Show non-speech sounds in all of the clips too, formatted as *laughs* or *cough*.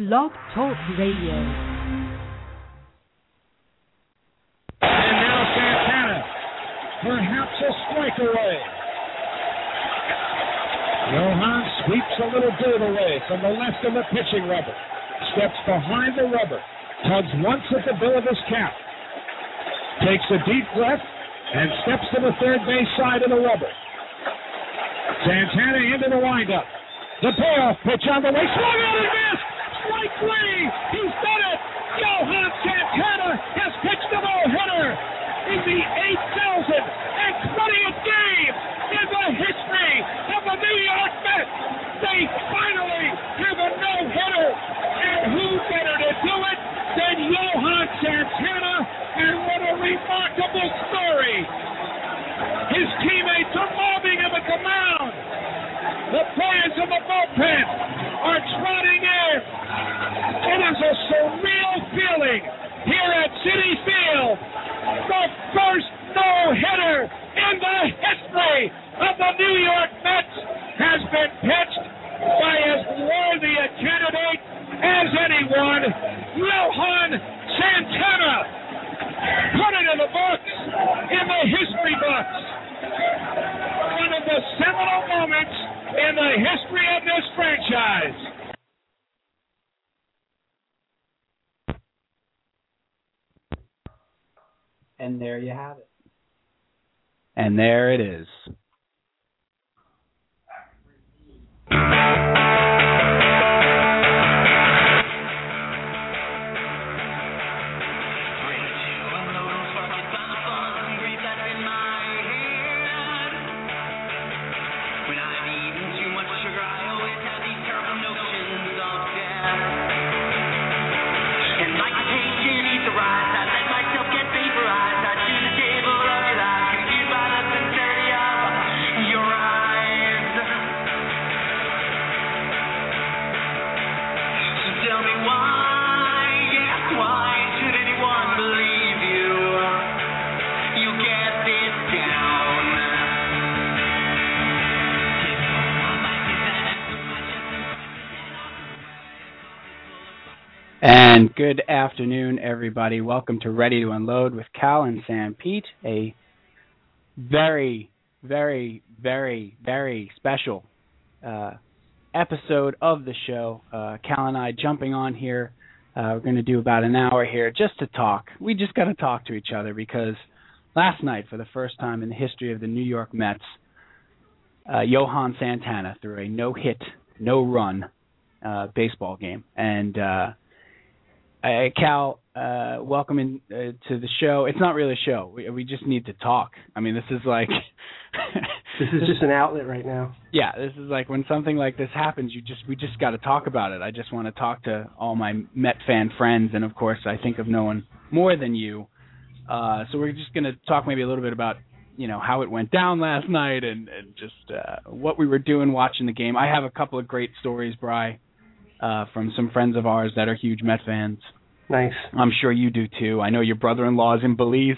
Blog Talk Radio. And now Santana, perhaps a strike away. Johan sweeps a little dirt away from the left of the pitching rubber, steps behind the rubber, tugs once at the bill of his cap, takes a deep breath, and steps to the third base side of the rubber. Santana into the windup. The payoff pitch on the way, swung out and missed. Three. He's done it. Johan Santana has pitched a no-hitter in the 8,000th and 20th game in the history of the New York Mets. They finally have a no-hitter, and who better to do it than Johan Santana? And what a remarkable story! His teammates are mobbing him at the mound. The fans in the bullpen are trotting in. It is a surreal feeling here at Citi Field. The first no-hitter in the history of the New York Mets has been pitched by as worthy a candidate as anyone, Johan Santana. Put it in the books, in the history books. One of the seminal moments in the history of this franchise. And there you have it. And there it is. And good afternoon, everybody. Welcome to Ready to Unload with Cal and Sam Pete, a very, very, very, very special uh, episode of the show. Uh, Cal and I jumping on here. Uh, we're going to do about an hour here just to talk. We just got to talk to each other because last night, for the first time in the history of the New York Mets, uh, Johan Santana threw a no hit, no run uh, baseball game. And uh, Cal, uh, welcome in uh, to the show. It's not really a show. We, we just need to talk. I mean, this is like *laughs* this is just an outlet right now. Yeah, this is like when something like this happens, you just we just got to talk about it. I just want to talk to all my Met fan friends, and of course, I think of no one more than you. Uh, so we're just going to talk maybe a little bit about you know how it went down last night and, and just uh, what we were doing watching the game. I have a couple of great stories, Bry uh, from some friends of ours that are huge Met fans. Nice. I'm sure you do too. I know your brother-in-law is in Belize.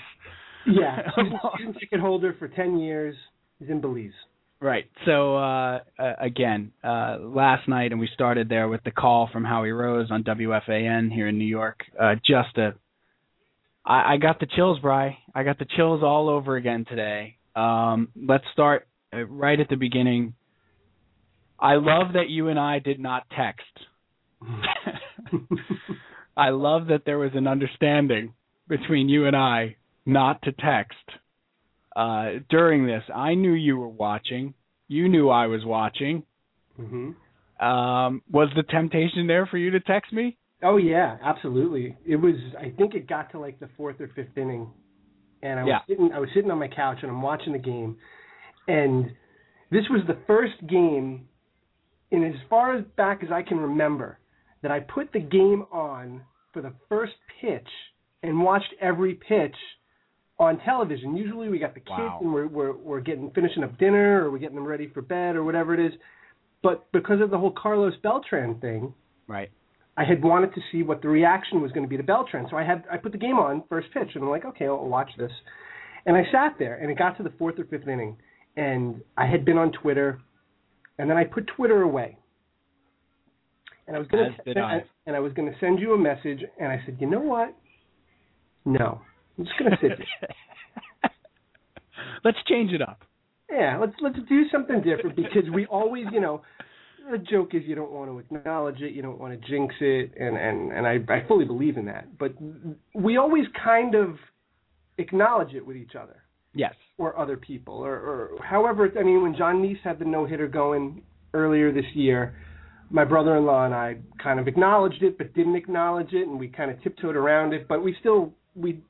Yeah, *laughs* season, ticket holder for ten years. He's in Belize. Right. So uh, uh, again, uh, last night, and we started there with the call from Howie Rose on WFAN here in New York. Uh, just a, I, I got the chills, Bry. I got the chills all over again today. Um, let's start uh, right at the beginning. I love that you and I did not text. I love that there was an understanding between you and I not to text uh, during this. I knew you were watching. You knew I was watching. Mm-hmm. Um, was the temptation there for you to text me? Oh yeah, absolutely. It was. I think it got to like the fourth or fifth inning, and I was Yeah. sitting. I was sitting on my couch and I'm watching the game, and this was the first game, in as far as back as I can remember, that I put the game on for the first pitch and watched every pitch on television. Usually we got the kids Wow. and we're, we're we're getting finishing up dinner or we're getting them ready for bed or whatever it is. But because of the whole Carlos Beltran thing, Right. I had wanted to see what the reaction was going to be to Beltran. So I had I put the game on first pitch and I'm like, okay, I'll watch this. And I sat there and it got to the fourth or fifth inning and I had been on Twitter and then I put Twitter away. And I was gonna I. and I was gonna send you a message, and I said, you know what? No, I'm just gonna sit here. *laughs* Let's change it up. Yeah, let's let's do something different because we always, you know, the joke is you don't want to acknowledge it, you don't want to jinx it, and and and I I fully believe in that. But we always kind of acknowledge it with each other Yes. or other people or or however. I mean, when Jon Niese had the no hitter going earlier this year, my brother-in-law and I kind of acknowledged it, but didn't acknowledge it, and we kind of tiptoed around it. But we still we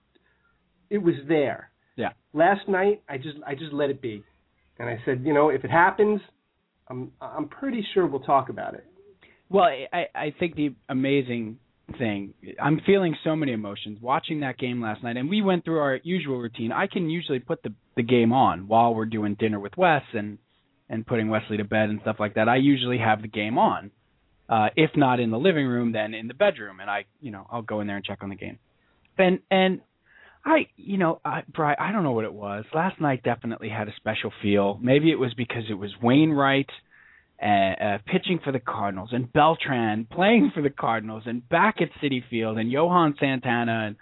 it was there. Yeah. Last night, I just I just let it be, and I said, you know, if it happens, I'm I'm pretty sure we'll talk about it. Well, I I think the amazing thing, I'm feeling so many emotions watching that game last night, and we went through our usual routine. I can usually put the the game on while we're doing dinner with Wes and and putting Wesley to bed and stuff like that. I usually have the game on. Uh, if not in the living room, then in the bedroom, and I, you know, I'll go in there and check on the game. And and I, you know, I, Bri, I don't know what it was. Last night definitely had a special feel. Maybe it was because it was Wainwright uh, uh, pitching for the Cardinals and Beltran playing for the Cardinals and back at Citi Field and Johan Santana and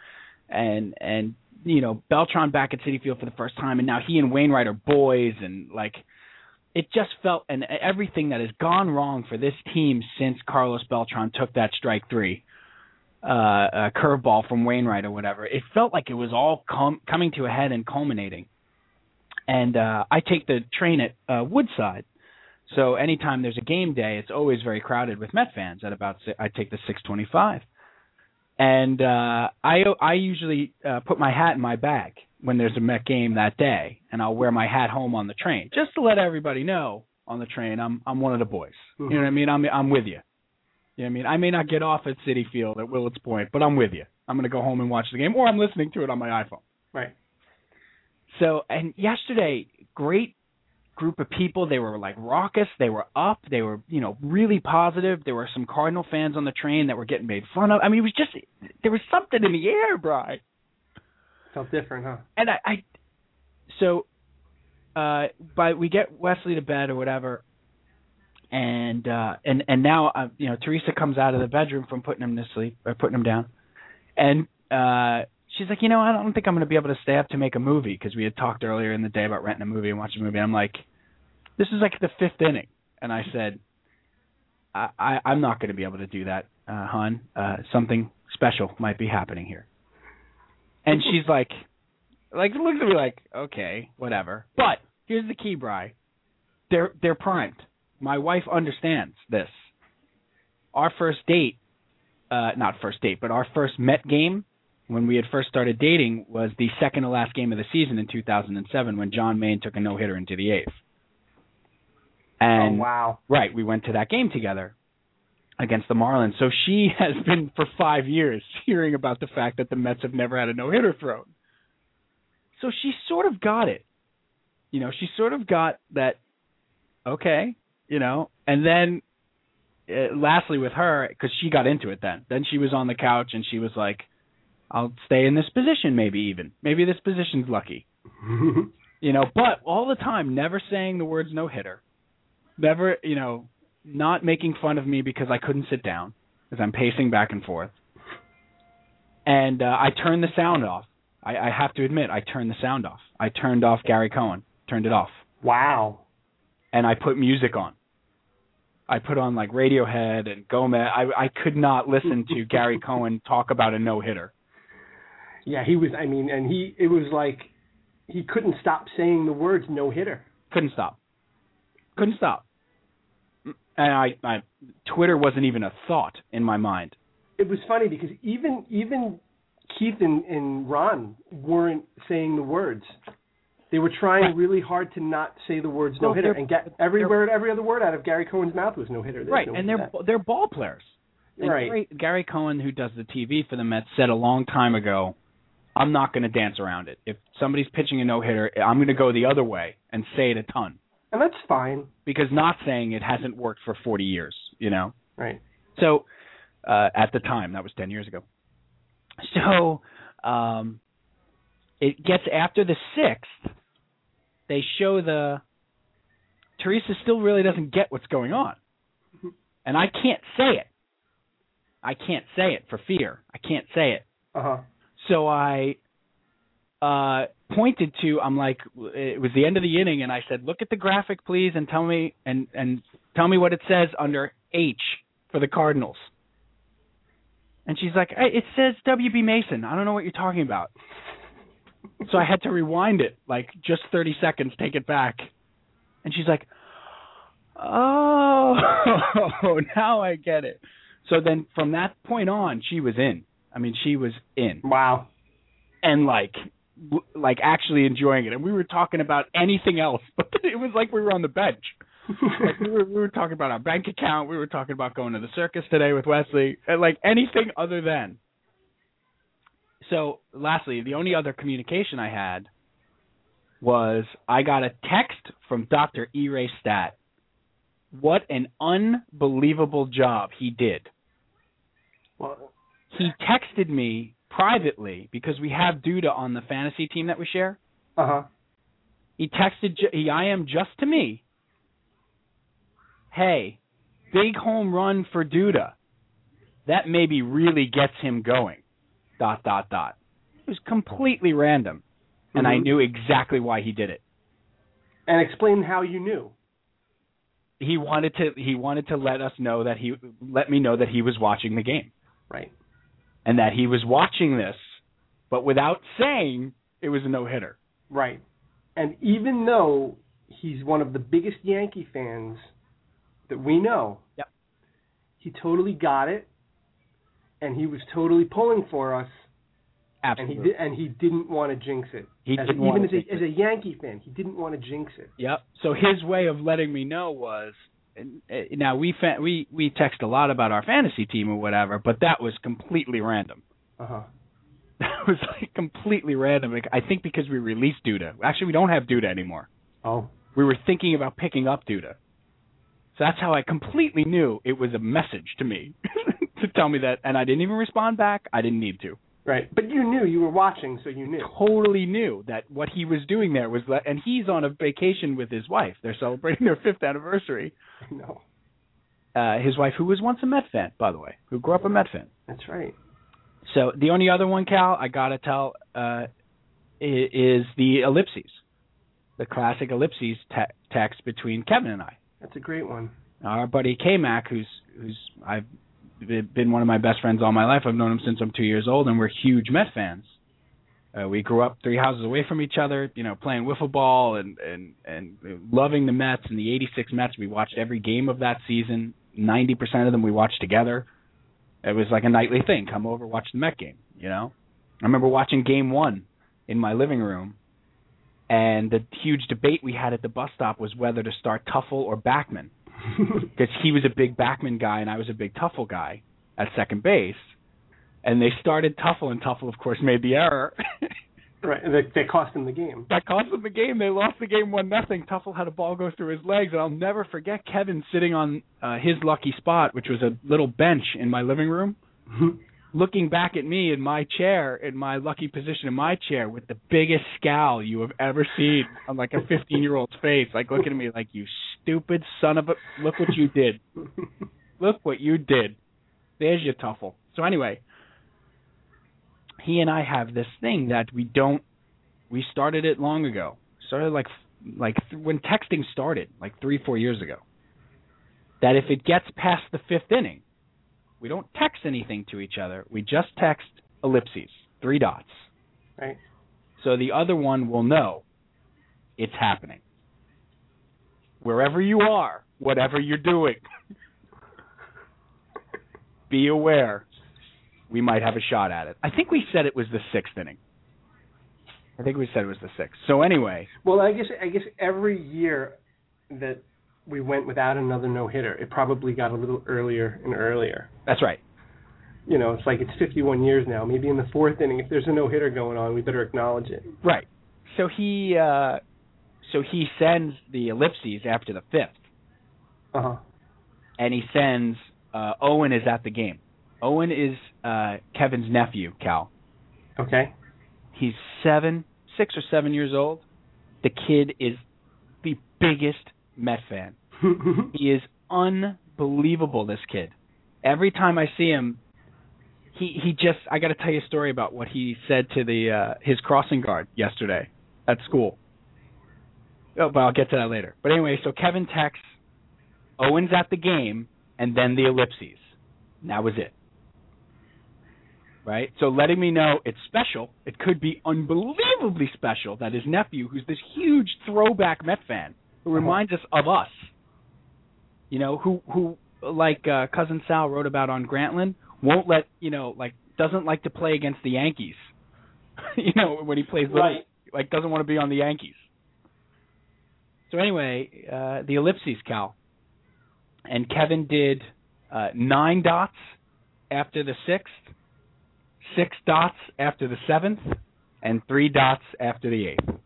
and and you know Beltran back at Citi Field for the first time and now he and Wainwright are boys and like it just felt and everything that has gone wrong for this team since Carlos Beltran took that strike three uh, uh curveball from Wainwright or whatever. It felt like it was all com- coming to a head and culminating. And uh I take the train at uh Woodside. So anytime there's a game day, it's always very crowded with Met fans at about I take the 625. And uh I I usually uh put my hat in my bag when there's a Met game that day and I'll wear my hat home on the train just to let everybody know on the train I'm I'm one of the boys. You know what I mean? I'm I'm with you. You know what I mean? I may not get off at Citi Field at Willets Point, but I'm with you. I'm going to go home and watch the game or I'm listening to it on my iPhone. Right. So, and yesterday, great group of people. They were like raucous. They were up. They were, you know, really positive. There were some Cardinal fans on the train that were getting made fun of. I mean, it was just there was something in the air, Bry. Felt different, huh? And I, I so, uh, by we get Wesley to bed or whatever, and uh, and and now, uh, you know, Teresa comes out of the bedroom from putting him to sleep or putting him down, and uh she's like, you know, I don't think I'm going to be able to stay up to make a movie because we had talked earlier in the day about renting a movie and watching a movie. and I'm like, this is like the fifth inning, and I said, I, I I'm not going to be able to do that, uh, hon. Uh, something special might be happening here. And she's like, like looks at me like, okay, whatever. But here's the key, Bry. They're they're primed. My wife understands this. Our first date, uh, not first date, but our first Met game when we had first started dating was the second to last game of the season in 2007 when John Maine took a no hitter into the eighth. And oh wow. right, we went to that game together against the Marlins. So she *laughs* has been for five years hearing about the fact that the Mets have never had a no hitter thrown. So she sort of got it. You know, she sort of got that. Okay, you know, and then uh, lastly with her because she got into it then. Then she was on the couch and she was like, "I'll stay in this position, maybe even. Maybe this position's lucky." *laughs* you know, but all the time, never saying the words no hitter, never, you know, not making fun of me because I couldn't sit down because I'm pacing back and forth. And uh, I turned the sound off. I, I have to admit, I turned the sound off. I turned off Gary Cohen, turned it off, wow. and I put music on. I put on like Radiohead and Gomez. I I could not listen to Gary *laughs* Cohen talk about a no hitter. Yeah, he was. I mean, and he. It was like he couldn't stop saying the words no hitter. Couldn't stop. Couldn't stop. And I, I Twitter wasn't even a thought in my mind. It was funny because even even Keith and, and Ron weren't saying the words. They were trying really hard to not say the words no Well, hitter, and get every word, every other word out of Gary Cohen's mouth was no hitter. right, and they're they're ball players. And Right. Gary, Gary Cohen, who does the TV for the Mets, said a long time ago, "I'm not going to dance around it. If somebody's pitching a no hitter, I'm going to go the other way and say it a ton and that's fine. because not saying it hasn't worked for 40 years. You know." Right. So uh, at the time, that was 10 years ago. So um, it gets after the sixth, they show the Teresa still really doesn't get what's going on, and I can't say it. I can't say it for fear. I can't say it. Uh huh. So I uh pointed to I'm like it was the end of the inning and I said, "Look at the graphic please and tell me and and tell me what it says under H for the Cardinals." And she's like, "It says WB Mason. I don't know what you're talking about." so I had to rewind it like just 30 seconds, take it back. And she's like, "Oh, *laughs* now I get it." So then from that point on, she was in. I mean, she was in Wow. and like like actually enjoying it. And we were talking about anything else, *laughs* but it was like we were on the bench. Like we were we were talking about our bank account. We were talking about going to the circus today with Wesley. And like anything other than. So, lastly, the only other communication I had was I got a text from Dr. E. Ray Stat. What an unbelievable job he did well, he texted me privately because we have Duda on the fantasy team that we share. uh huh. He texted he I am just to me. Hey, big home run for Duda. That maybe really gets him going. Dot dot dot. It was completely random, and I Mhm. knew exactly why he did it. And explain how you knew. He wanted to he wanted to let us know that he let me know that he was watching the game. Right. And that he was watching this, but without saying it was a no hitter. Right. And even though he's one of the biggest Yankee fans that we know, Yep. he totally got it, and he was totally pulling for us, and he Absolutely. did, and he didn't want to jinx it. He As- didn't even as a, as a Yankee fan, he didn't want to jinx it. Yep. So his way of letting me know was now we fa- we we text a lot about our fantasy team or whatever, but that was completely random. Uh huh. *laughs* That was like completely random. Like, I think because we released Duda. Actually, we don't have Duda anymore. Oh. We were thinking about picking up Duda. So that's how I completely knew it was a message to me *laughs* to tell me that, and I didn't even respond back. I didn't need to. Right. But you knew you were watching, so you knew. totally knew that what he was doing there was let, and he's on a vacation with his wife. They're celebrating *laughs* their fifth anniversary. No. Uh, his wife, who was once a Met fan, by the way, who grew up a Met fan. That's right. So the only other one, Cal, I gotta tell, uh, is the ellipses, the classic ellipses te- text between Kevin and I. That's a great one. Our buddy K Mac, who's who's I've been one of my best friends all my life. I've known him since I'm two years old, and we're huge Met fans. Uh, we grew up three houses away from each other, you know, playing wiffle ball and and and loving the Mets and the '86 Mets. We watched every game of that season. Ninety percent of them we watched together. It was like a nightly thing. Come over, watch the Met game. You know, I remember watching Game One in my living room, and the huge debate we had at the bus stop was whether to start Teufel or Backman *laughs* because he was a big Backman guy and I was a big Teufel guy at second base. And they started Teufel, and Teufel, of course, made the error. *laughs* right. That, that cost him the game. that cost them the game. They lost the game one nothing. Teufel had a ball go through his legs, and I'll never forget Kevin sitting on uh, his lucky spot, which was a little bench in my living room, *laughs* looking back at me in my chair, in my lucky position in my chair, with the biggest scowl you have ever seen on like a 15 year old's face, like looking at me like you stupid son of a. Look what you did. Look what you did. There's your Teufel. So anyway, he and I have this thing that we don't. We started it long ago. Started like like th- when texting started, like three four years ago. That if it gets past the fifth inning, we don't text anything to each other. We just text ellipses, three dots. Right. So the other one will know it's happening. Wherever you are, whatever you're doing, be aware we might have a shot at it. I think we said it was the sixth inning. I think we said it was the sixth. So anyway, Well, I guess I guess every year that we went without another no hitter, it probably got a little earlier and earlier. that's right. You know, it's like it's 51 years now. Maybe in the fourth inning, if there's a no hitter going on, we better acknowledge it. Right. So he uh so he sends the ellipses after the fifth. Uh huh. and he sends uh, Owen is at the game. Owen is uh, Kevin's nephew, Cal. Okay. He's seven, six or seven years old. The kid is the biggest Met fan. *laughs* He is unbelievable. This kid. Every time I see him, he he just I got to tell you a story about what he said to the uh his crossing guard yesterday at school. Oh, but I'll get to that later. But anyway, so Kevin texts Owens at the game and then the ellipses. And that was it. Right? So letting me know it's special. It could be unbelievably special that his nephew, who's this huge throwback Met fan, who reminds us of us, you know, who who like uh, cousin Sal wrote about on Grantland, won't let you know, like doesn't like to play against the Yankees. *laughs* you know, when he plays little, Right. like doesn't want to be on the Yankees. So anyway, uh, the ellipses, Cal, and Kevin did uh, nine dots after the sixth, six dots after the seventh, and three dots after the eighth.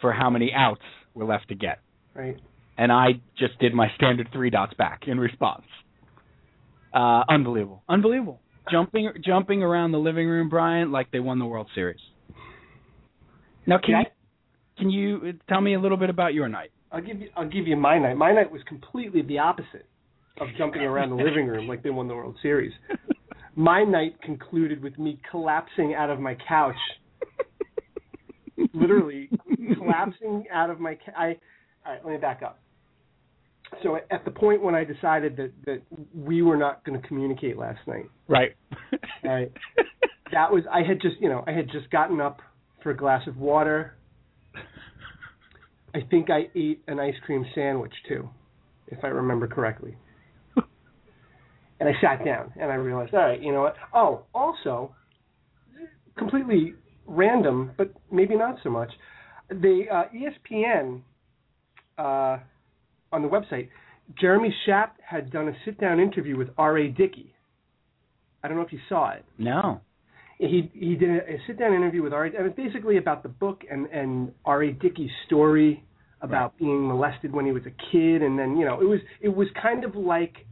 For how many outs were left to get, Right. And I just did my standard three dots back in response. Uh, unbelievable, unbelievable. Jumping, jumping around the living room, Brian, like they won the World Series. Now, can Yeah. you can you tell me a little bit about your night? I'll give you I'll give you my night. My night was completely the opposite of jumping around the living room like they won the World Series. My night concluded with me collapsing out of my couch, literally collapsing out of my. Ca- I all right. Let me back up. So at the point when I decided that that we were not going to communicate last night, Right. Right. that was I had just you know I had just gotten up for a glass of water. I think I ate an ice cream sandwich too, if I remember correctly. and I sat down and I realized, all right, you know what? Oh, also, completely random, but maybe not so much. The uh, ESPN uh, on the website, Jeremy Schaap had done a sit-down interview with R.A. Dickey. I don't know if you saw it no. he he did a, a sit down interview with R.A. It was basically about the book and and R. A. Dickey's story about being molested when he was a kid, and then you know it was it was kind of like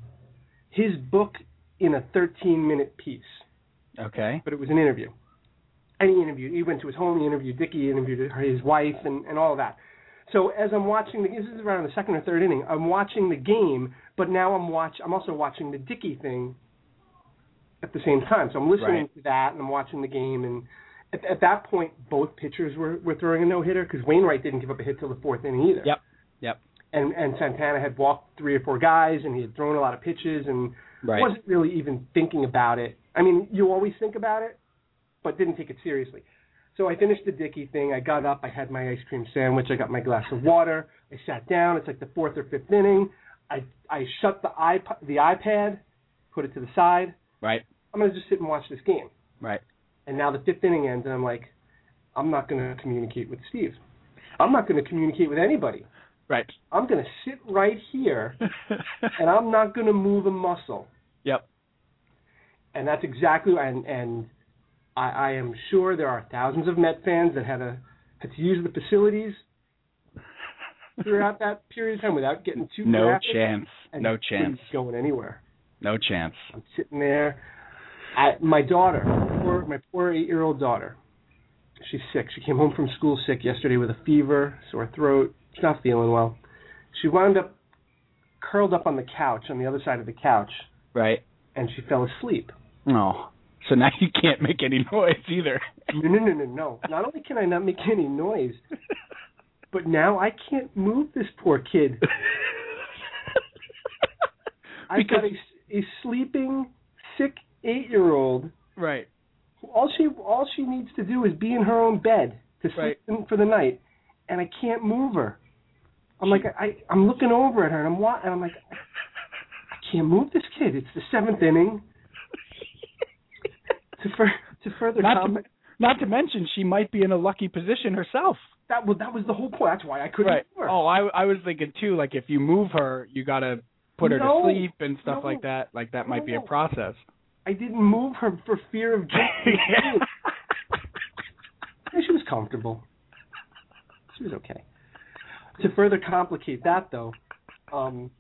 his book in a 13 minute piece, Okay. but it was an interview. And he interviewed. He went to his home. He interviewed Dickey. He interviewed his wife and and all of that. So as I'm watching the this is around the second or third inning, I'm watching the game, but now I'm watch I'm also watching the Dickey thing at the same time. So I'm listening Right. to that and I'm watching the game and at, at that point both pitchers were were throwing a no hitter because Wainwright didn't give up a hit till the fourth inning either. Yep. Yep. And and Santana had walked three or four guys and he had thrown a lot of pitches and Right. wasn't really even thinking about it. I mean, you always think about it, but didn't take it seriously. So I finished the Dickey thing. I got up. I had my ice cream sandwich. I got my glass of water. I sat down. It's like the fourth or fifth inning. I I shut the iPod, the iPad, put it to the side. Right. I'm gonna just sit and watch this game. Right. And now the fifth inning ends, and I'm like, I'm not gonna communicate with Steve. I'm not gonna communicate with anybody. Right. I'm gonna sit right here, *laughs* and I'm not gonna move a muscle. Yep. and that's exactly and and I, I am sure there are thousands of Met fans that had a had to use the facilities *laughs* throughout that period of time without getting too No graphic chance. No chance. going anywhere. No chance. I'm sitting there. I, my daughter, my poor, my poor eight-year-old daughter, she's sick. She came home from school sick yesterday with a fever, sore throat. She's not feeling well. She wound up curled up on the couch on the other side of the couch, Right. and she fell asleep. Oh. So now you can't make any noise either. No, no, no, no, no. Not only can I not make any noise, but now I can't move this poor kid. I've got a, a sleeping, sick eight-year-old. right. All she all she needs to do is be in her own bed to sleep Right. in for the night, and I can't move her. I'm like I I'm looking over at her and I'm wa- and I'm like I can't move this kid. It's the seventh inning. To fur- to further Not comment, to, not to mention she might be in a lucky position herself. that was that was the whole point. That's why I couldn't Right. her. Oh, I I was thinking too. Like if you move her, you gotta put her No. to sleep and stuff No. like that. Like that might be a process. I didn't move her for fear of *laughs* she was comfortable. She was okay. To further complicate that, though, um,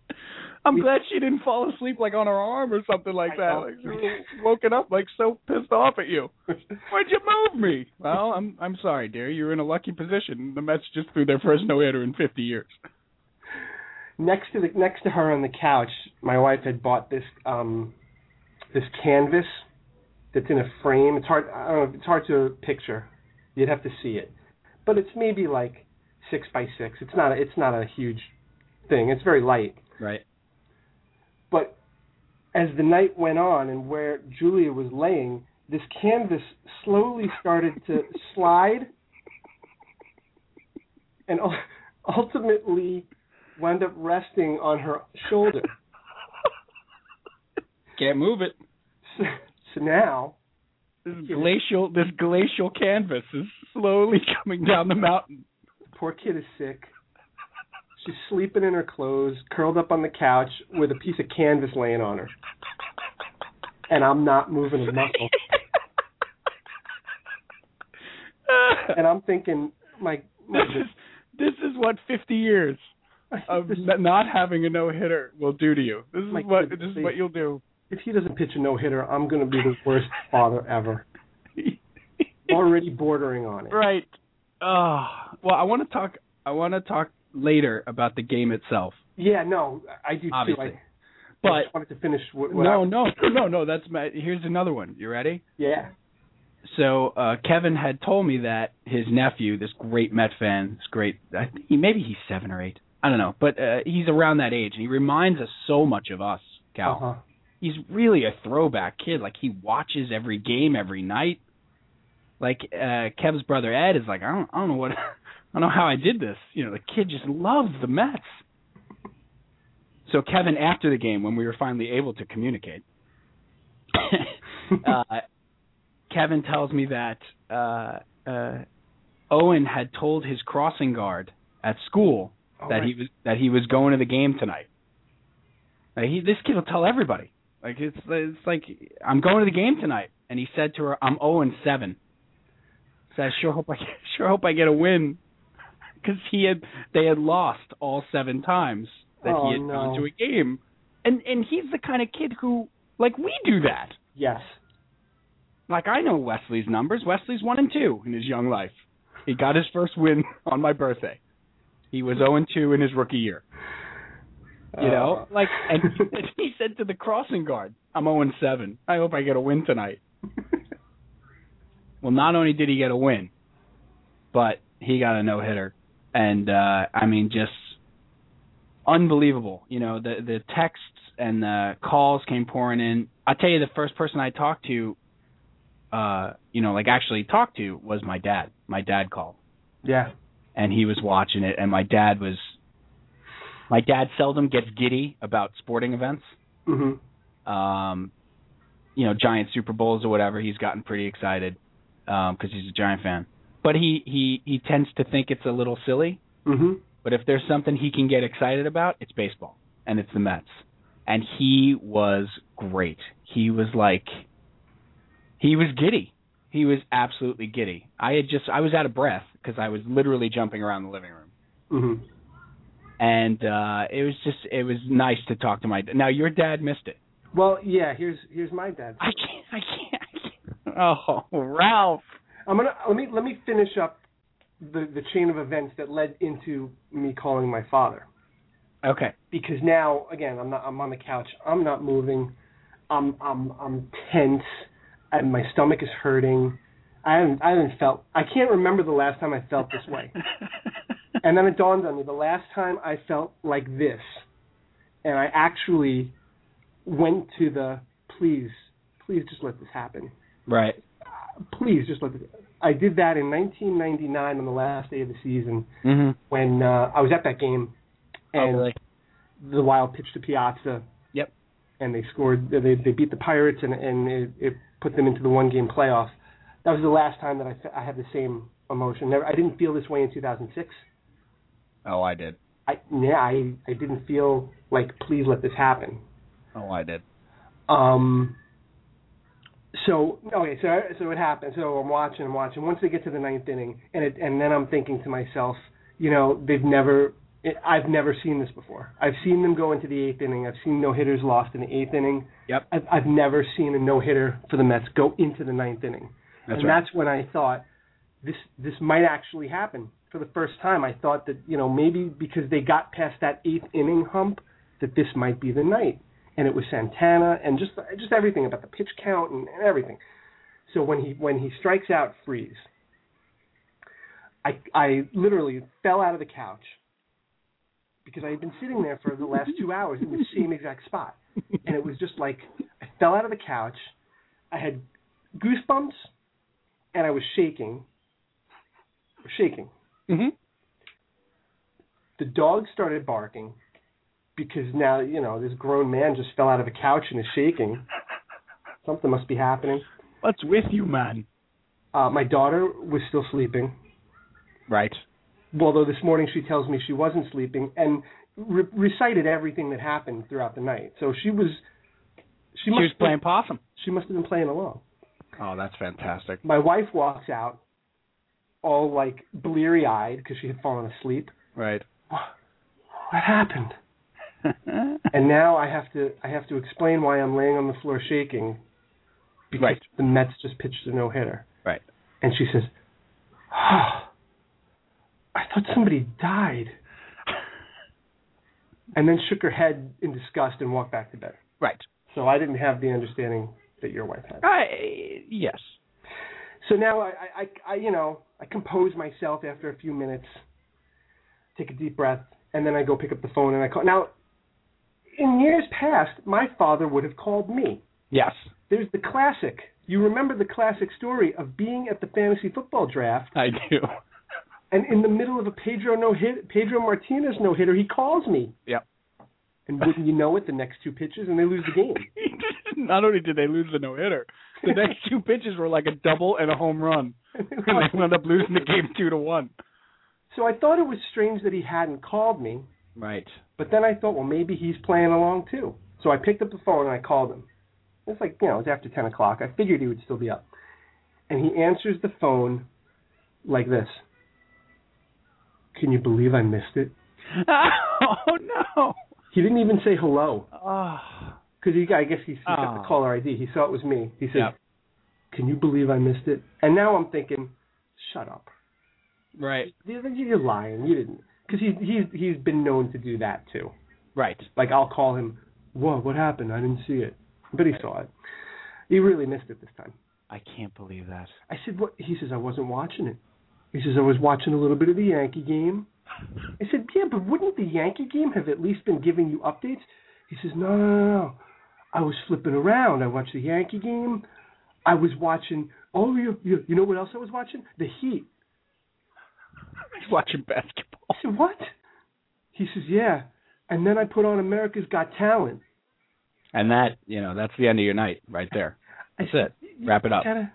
I'm glad she didn't fall asleep like on her arm or something like that. know. Like she was woken up like so pissed off at you. Why'd you move me? Well, I'm I'm sorry, dear. You're in a lucky position. The Mets just threw their first no hitter in 50 years. next to the next to her on the couch, my wife had bought this um, this canvas that's in a frame. It's hard. I don't know. It's hard to picture. You'd have to see it, but it's maybe like six by six. It's not. A, it's not a huge thing. It's very light. Right. But as the night went on, and where Julia was laying, this canvas slowly started to *laughs* slide, and ultimately wound up resting on her shoulder. *laughs* Can't move it. So, so now This glacial this glacial canvas is slowly coming down the mountain. Poor kid is sick. She's sleeping in her clothes, curled up on the couch with a piece of canvas laying on her. And I'm not moving a muscle. *laughs* And I'm thinking, my, my this is this is what 50 years of *laughs* not having a no hitter will do to you. This is My what this is what you'll do. if he doesn't pitch a no hitter, I'm going to be the worst *laughs* father ever. Already bordering on it. right. Oh, well, I want to talk. I want to talk later about the game itself. Yeah, no, I do too. Obviously. I, I But just wanted to finish what, what no, I, no, no, no. That's my. Here's another one. You ready? Yeah. So uh Kevin had told me that his nephew, this great Met fan, this great, I think he maybe he's seven or eight, I don't know, but uh, he's around that age, and he reminds us so much of us, Cal. Uh-huh. He's really a throwback kid. Like he watches every game every night. Like uh Kev's brother Ed is like, I don't, I don't know what, I don't know how I did this. You know, the kid just loves the Mets. So Kevin, after the game, when we were finally able to communicate, *laughs* uh, Kevin tells me that uh, uh, Owen had told his crossing guard at school All that right. he was that he was going to the game tonight. Like he, this kid will tell everybody. Like it's it's like I'm going to the game tonight, and he said to her, "I'm 0 and 7." So I sure hope I *laughs* sure hope I get a win, because he had they had lost all seven times that Oh, he had no. gone to a game, and and he's the kind of kid who like we do that. Yes. Like I know Wesley's numbers. Wesley's one and two in his young life. He got his first win *laughs* on my birthday. He was 0 and 2 in his rookie year. You know, Uh, like, and *laughs* he said to the crossing guard, "I'm 0 and 7. I hope I get a win tonight." *laughs* Well, not only did he get a win, but he got a no hitter, and uh I mean, just unbelievable. You know, the the texts and the calls came pouring in. I tell you, the first person I talked to, uh, you know, like actually talked to was my dad. My dad called, yeah. and he was watching it, and my dad was. My dad seldom gets giddy about sporting events Mm-hmm. um, you know, Giant Super Bowls or whatever, he's gotten pretty excited because he's a Giant fan. But he he he tends to think it's a little silly. Mhm. But if there's something he can get excited about, it's baseball, and it's the Mets. And he was great. He was like, he was giddy. He was absolutely giddy. I had just I was out of breath because I was literally jumping around the living room Mhm. and uh it was just it was nice to talk to my now your dad missed it Well, yeah. Here's here's my dad. I can't. I can't. I can't. *laughs* Oh, Ralph. I'm gonna let me let me finish up the the chain of events that led into me calling my father. Okay. Because now again, I'm not I'm on the couch. I'm not moving. I'm I'm I'm tense, and my stomach is hurting. I haven't I haven't felt. I can't remember the last time I felt this way. *laughs* And then it dawned on me the last time I felt like this, and I actually went to the please, please just let this happen. right. Please just let this. I did that in 1999 on the last day of the season Mhm. when uh, I was at that game, Oh, and really? the Wild pitched to Piazza. Yep. And they scored. They they beat the Pirates, and and it, it put them into the one game playoff. That was the last time that I I had the same emotion. Never, I didn't feel this way in 2006. Oh, I did. I yeah, I I didn't feel like please let this happen. Oh, I did. Um. So okay, so so it happened. So I'm watching, I'm watching. Once they get to the ninth inning, and it, and then I'm thinking to myself, you know, they've never, it, I've never seen this before. I've seen them go into the eighth inning. I've seen no hitters lost in the eighth inning. Yep. I've, I've never seen a no hitter for the Mets go into the ninth inning. That's and right. that's when I thought this this might actually happen for the first time. I thought that you know maybe because they got past that eighth inning hump that this might be the night. And it was Santana and just just everything about the pitch count and, and everything. So when he when he strikes out Freese, I I literally fell out of the couch because I had been sitting there for the last two hours in the *laughs* same exact spot, and it was just like I fell out of the couch. I had goosebumps, and I was shaking, shaking. hmm The dog started barking because now you know this grown man just fell out of a couch and is shaking. *laughs* Something must be happening. What's with you, man? Uh, my daughter was still sleeping, Right. although this morning she tells me she wasn't sleeping and re- recited everything that happened throughout the night. So she was. She, She must was playing possum. She must have been playing along. Oh, that's fantastic. My wife walks out, all like bleary eyed because she had fallen asleep. Right. What happened? *laughs* And now I have to I have to explain why I'm laying on the floor shaking because Right. the Mets just pitched a no hitter. Right. And she says, oh, I thought somebody died. *laughs* And then shook her head in disgust and walked back to bed. right. So I didn't have the understanding that your wife had. I, yes. So now I, I, I, I, you know, I compose myself after a few minutes, take a deep breath, and then I go pick up the phone and I call. Now, in years past, my father would have called me. Yes. There's the classic. You remember the classic story of being at the fantasy football draft, I do. and in the middle of a Pedro no hit, Pedro Martinez no hitter, he calls me. Yep. And wouldn't you know it, the next two pitches, and they lose the game. *laughs* Not only did they lose the no hitter, the next two pitches were like a double and a home run, and they wound up losing the game two to one. so I thought it was strange that he hadn't called me. Right. But then I thought, well, maybe he's playing along too. So I picked up the phone and I called him. It's like, you know, it was after 10 o'clock. I figured he would still be up. And he answers the phone like this Can you believe I missed it? *laughs* oh no. He didn't even say hello. Ah. Oh. Because he, I guess he's, he's got Oh. the ah. caller ID. He saw it was me. He said, Yep. Can you believe I missed it? And now I'm thinking, Shut up. Right. You're lying. You didn't. Because he, he's, he's been known to do that too. Right. Like I'll call him, "What? What happened? I didn't see it." But he saw it. He really missed it this time. I can't believe that. I said, "What?" He says, "I wasn't watching it." He says, "I was watching a little bit of the Yankee game." I said, "Yeah, but wouldn't the Yankee game have at least been giving you updates?" He says, "No, no, no, no. I was flipping around. I watched the Yankee game. I was watching. Oh, you, you, you know what else I was watching? The Heat." He's watching basketball. I said, "What?" He says, "Yeah." And then I put on America's Got Talent. And that, you know, that's the end of your night right there. I That's said, it. Wrap it up. Gotta,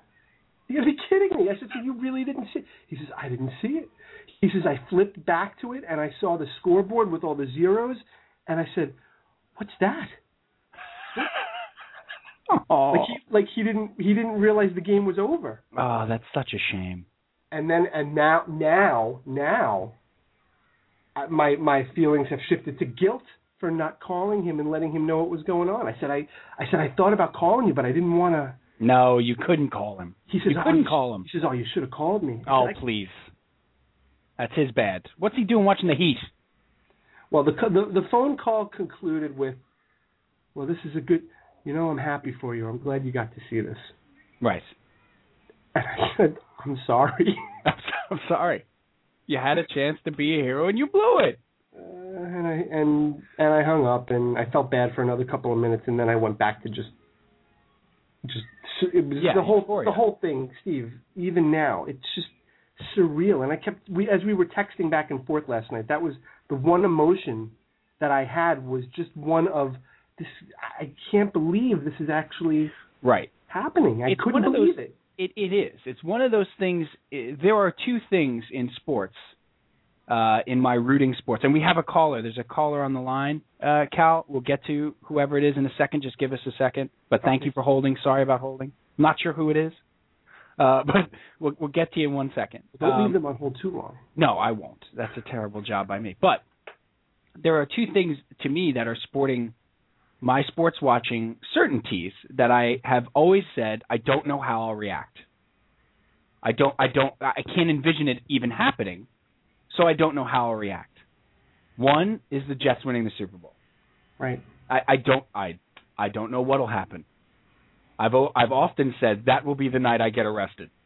you gotta be kidding me. I said, so you really didn't see it? He says, I didn't see it. He says, I flipped back to it and I saw the scoreboard with all the zeros, and I said, what's that? *laughs* Oh. Like he, like he didn't, he didn't realize the game was over. oh, that's such a shame. And then, and now, now, now, uh, my my feelings have shifted to guilt for not calling him and letting him know what was going on. I said, I, I said, I thought about calling you, but I didn't want to. No, you couldn't call him. He says, You oh, couldn't sh- call him. He says, oh, you should have called me. I Oh, said, please. That's his bad. What's he doing watching the Heat? Well, the, the the phone call concluded with, "Well, this is a good. You know, I'm happy for you. I'm glad you got to see this." Right. And I said, "I'm sorry." *laughs* I'm, sorry. You had a chance to be a hero and you blew it. Uh, and I and and I hung up, and I felt bad for another couple of minutes, and then I went back to just, just it was Yeah, the whole euphoria. the whole thing, Steve. Even now, it's just surreal. And I kept we as we were texting back and forth last night. That was the one emotion that I had was just one of this. I can't believe this is actually Right. happening. I It's couldn't believe those- it. It it is. It's one of those things. i there are two things in sports, uh, in my rooting sports, and we have a caller. There's a caller on the line. Uh, Cal, we'll get to whoever it is in a second. Just give us a second. But thank Okay. you for holding. Sorry about holding. I'm not sure who it is, uh, *laughs* but we'll we'll get to you in one second. Don't Um, leave them on hold too long. No, I won't. That's a terrible job by me. But there are two things to me that are sporting my sports watching certainties that I have always said I don't know how I'll react. I don't I don't I can't envision it even happening. So I don't know how I'll react. One is the Jets winning the Super Bowl. Right. I, I don't I I don't know what'll happen. I've o- I've often said that will be the night I get arrested. *laughs*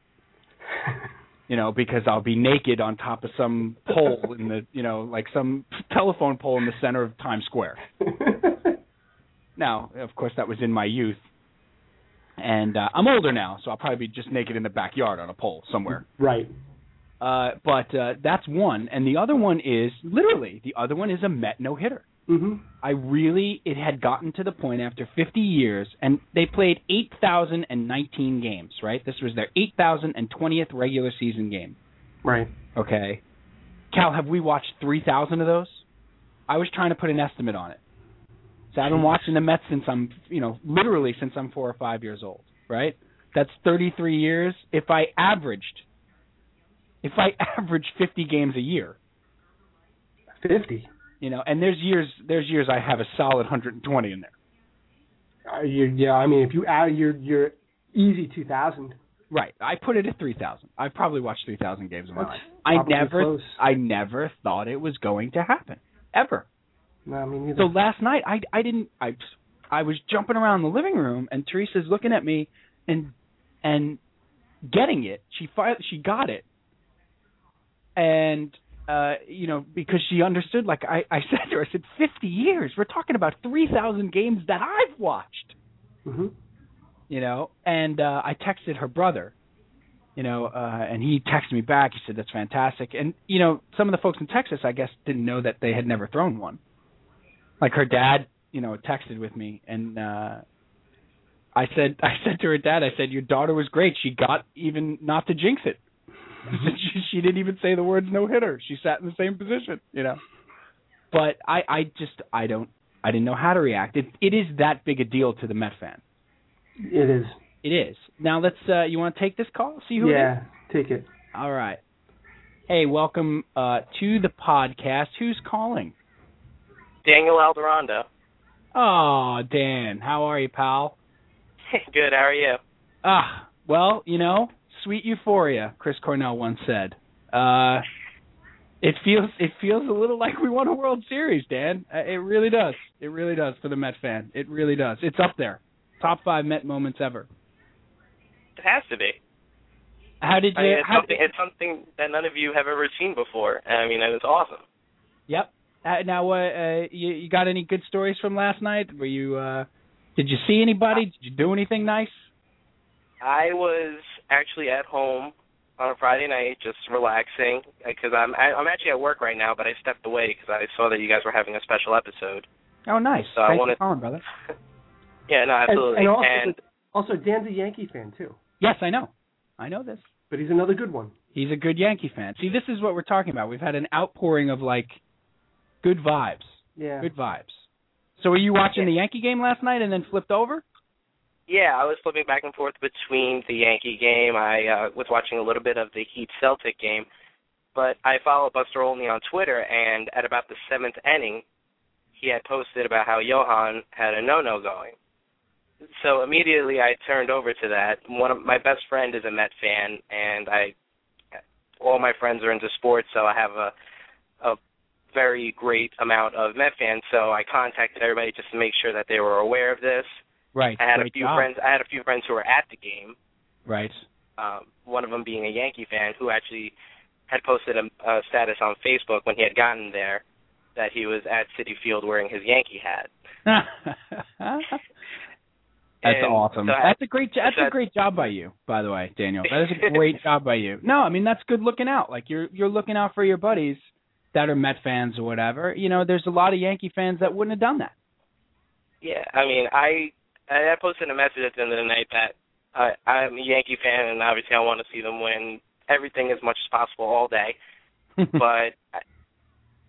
You know, because I'll be naked on top of some pole in the, you know, like some telephone pole in the center of Times Square. *laughs* Now, of course, that was in my youth, and uh, I'm older now, so I'll probably be just naked in the backyard on a pole somewhere. right. Uh, but uh, that's one, and the other one is literally the other one is a Met no hitter. Mhm. I really it had gotten to the point after 50 years, and they played 8,019 games. Right, this was their 8,020th regular season game. Right. Okay, Cal, have we watched 3,000 of those? I was trying to put an estimate on it. So I've been watching the Mets since I'm, you know, literally since I'm four or five years old. Right, that's 33 years. If I averaged, if I averaged 50 games a year, Fifty. you know, and there's years there's years I have a solid 120 in there. Uh, you, yeah, I mean, if you add your your easy two thousand, Right. I put it at 3,000. I've probably watched 3,000 games in my That's life. I never close. I never thought it was going to happen ever. No, I mean, So last night I I didn't I I was jumping around the living room and Teresa's looking at me and and getting it. She fi- she got it. And uh you know because she understood like I I *laughs* said to her I said 50 years. We're talking about 3,000 games that I've watched. hmm you know and uh i texted her brother you know uh and he texted me back he said that's fantastic and you know some of the folks in texas i guess didn't know that they had never thrown one like her dad you know texted with me and uh i said *laughs* i said to her dad i said your daughter was great she got even not to jinx it *laughs* she, she didn't even say the words no hitter she sat in the same position you know but i i just i don't i didn't know how to react it it is that big a deal to the met fan It is. it is. Now let's. uh You want to take this call? See who it is. yeah, take it. All right. Hey, welcome uh to the podcast. Who's calling? Daniel Alderondo. Oh, Dan. How are you, pal? *laughs* Good. How are you? Ah, well, you know, sweet euphoria. Chris Cornell once said. Uh, it feels it feels a little like we won a World Series, Dan. Uh, It really does. It really does for the Met fan. It really does. It's up there. Top five Met moments ever. It has to be. How did I you? mean, it's how, something. It's something that none of you have ever seen before. I mean, and it's awesome. Yep. Uh, now, uh, uh, you, you got any good stories from last night? Were you? Uh, did you see anybody? Did you do anything nice? I was actually at home on a Friday night, just relaxing, because I'm I, I'm actually at work right now, but I stepped away because I saw that you guys were having a special episode. Oh, nice. So I Thanks wanted- for calling, brother. *laughs* Yeah, no, And, absolutely. and also, and also, Dan's a Yankee fan too, Yes, I know. I know this. but he's another good one. He's a good Yankee fan. See, this is what we're talking about. We've had an outpouring of like good vibes. Yeah. Good vibes. So, were you watching the Yankee game last night and then flipped over? yeah, I was flipping back and forth between the Yankee game. I uh, was watching a little bit of the Heat Celtic game, but I follow Buster Olney on Twitter, and at about the seventh inning, he had posted about how Johan had a no-no going. So immediately I turned over to that. One of my best friend is a Met fan, and I, all my friends are into sports, so I have a, a very great amount of Met fans. So I contacted everybody just to make sure that they were aware of this. Right. I had Great a few job. friends. I had a few friends who were at the game. Right. Um, one of them being a Yankee fan who actually had posted a, a status on Facebook when he had gotten there that he was at Citi Field wearing his Yankee hat. *laughs* That's And awesome. so that's a great. That's a great job by you, by the way, Daniel. That is a *laughs* great job by you. No, I mean that's good looking out. Like you're you're looking out for your buddies that are Met fans or whatever. You know, there's a lot of Yankee fans that wouldn't have done that. Yeah, I mean, I I posted a message at the end of the night that I I'm a Yankee fan and obviously I want to see them win everything as much as possible all day. *laughs* but I-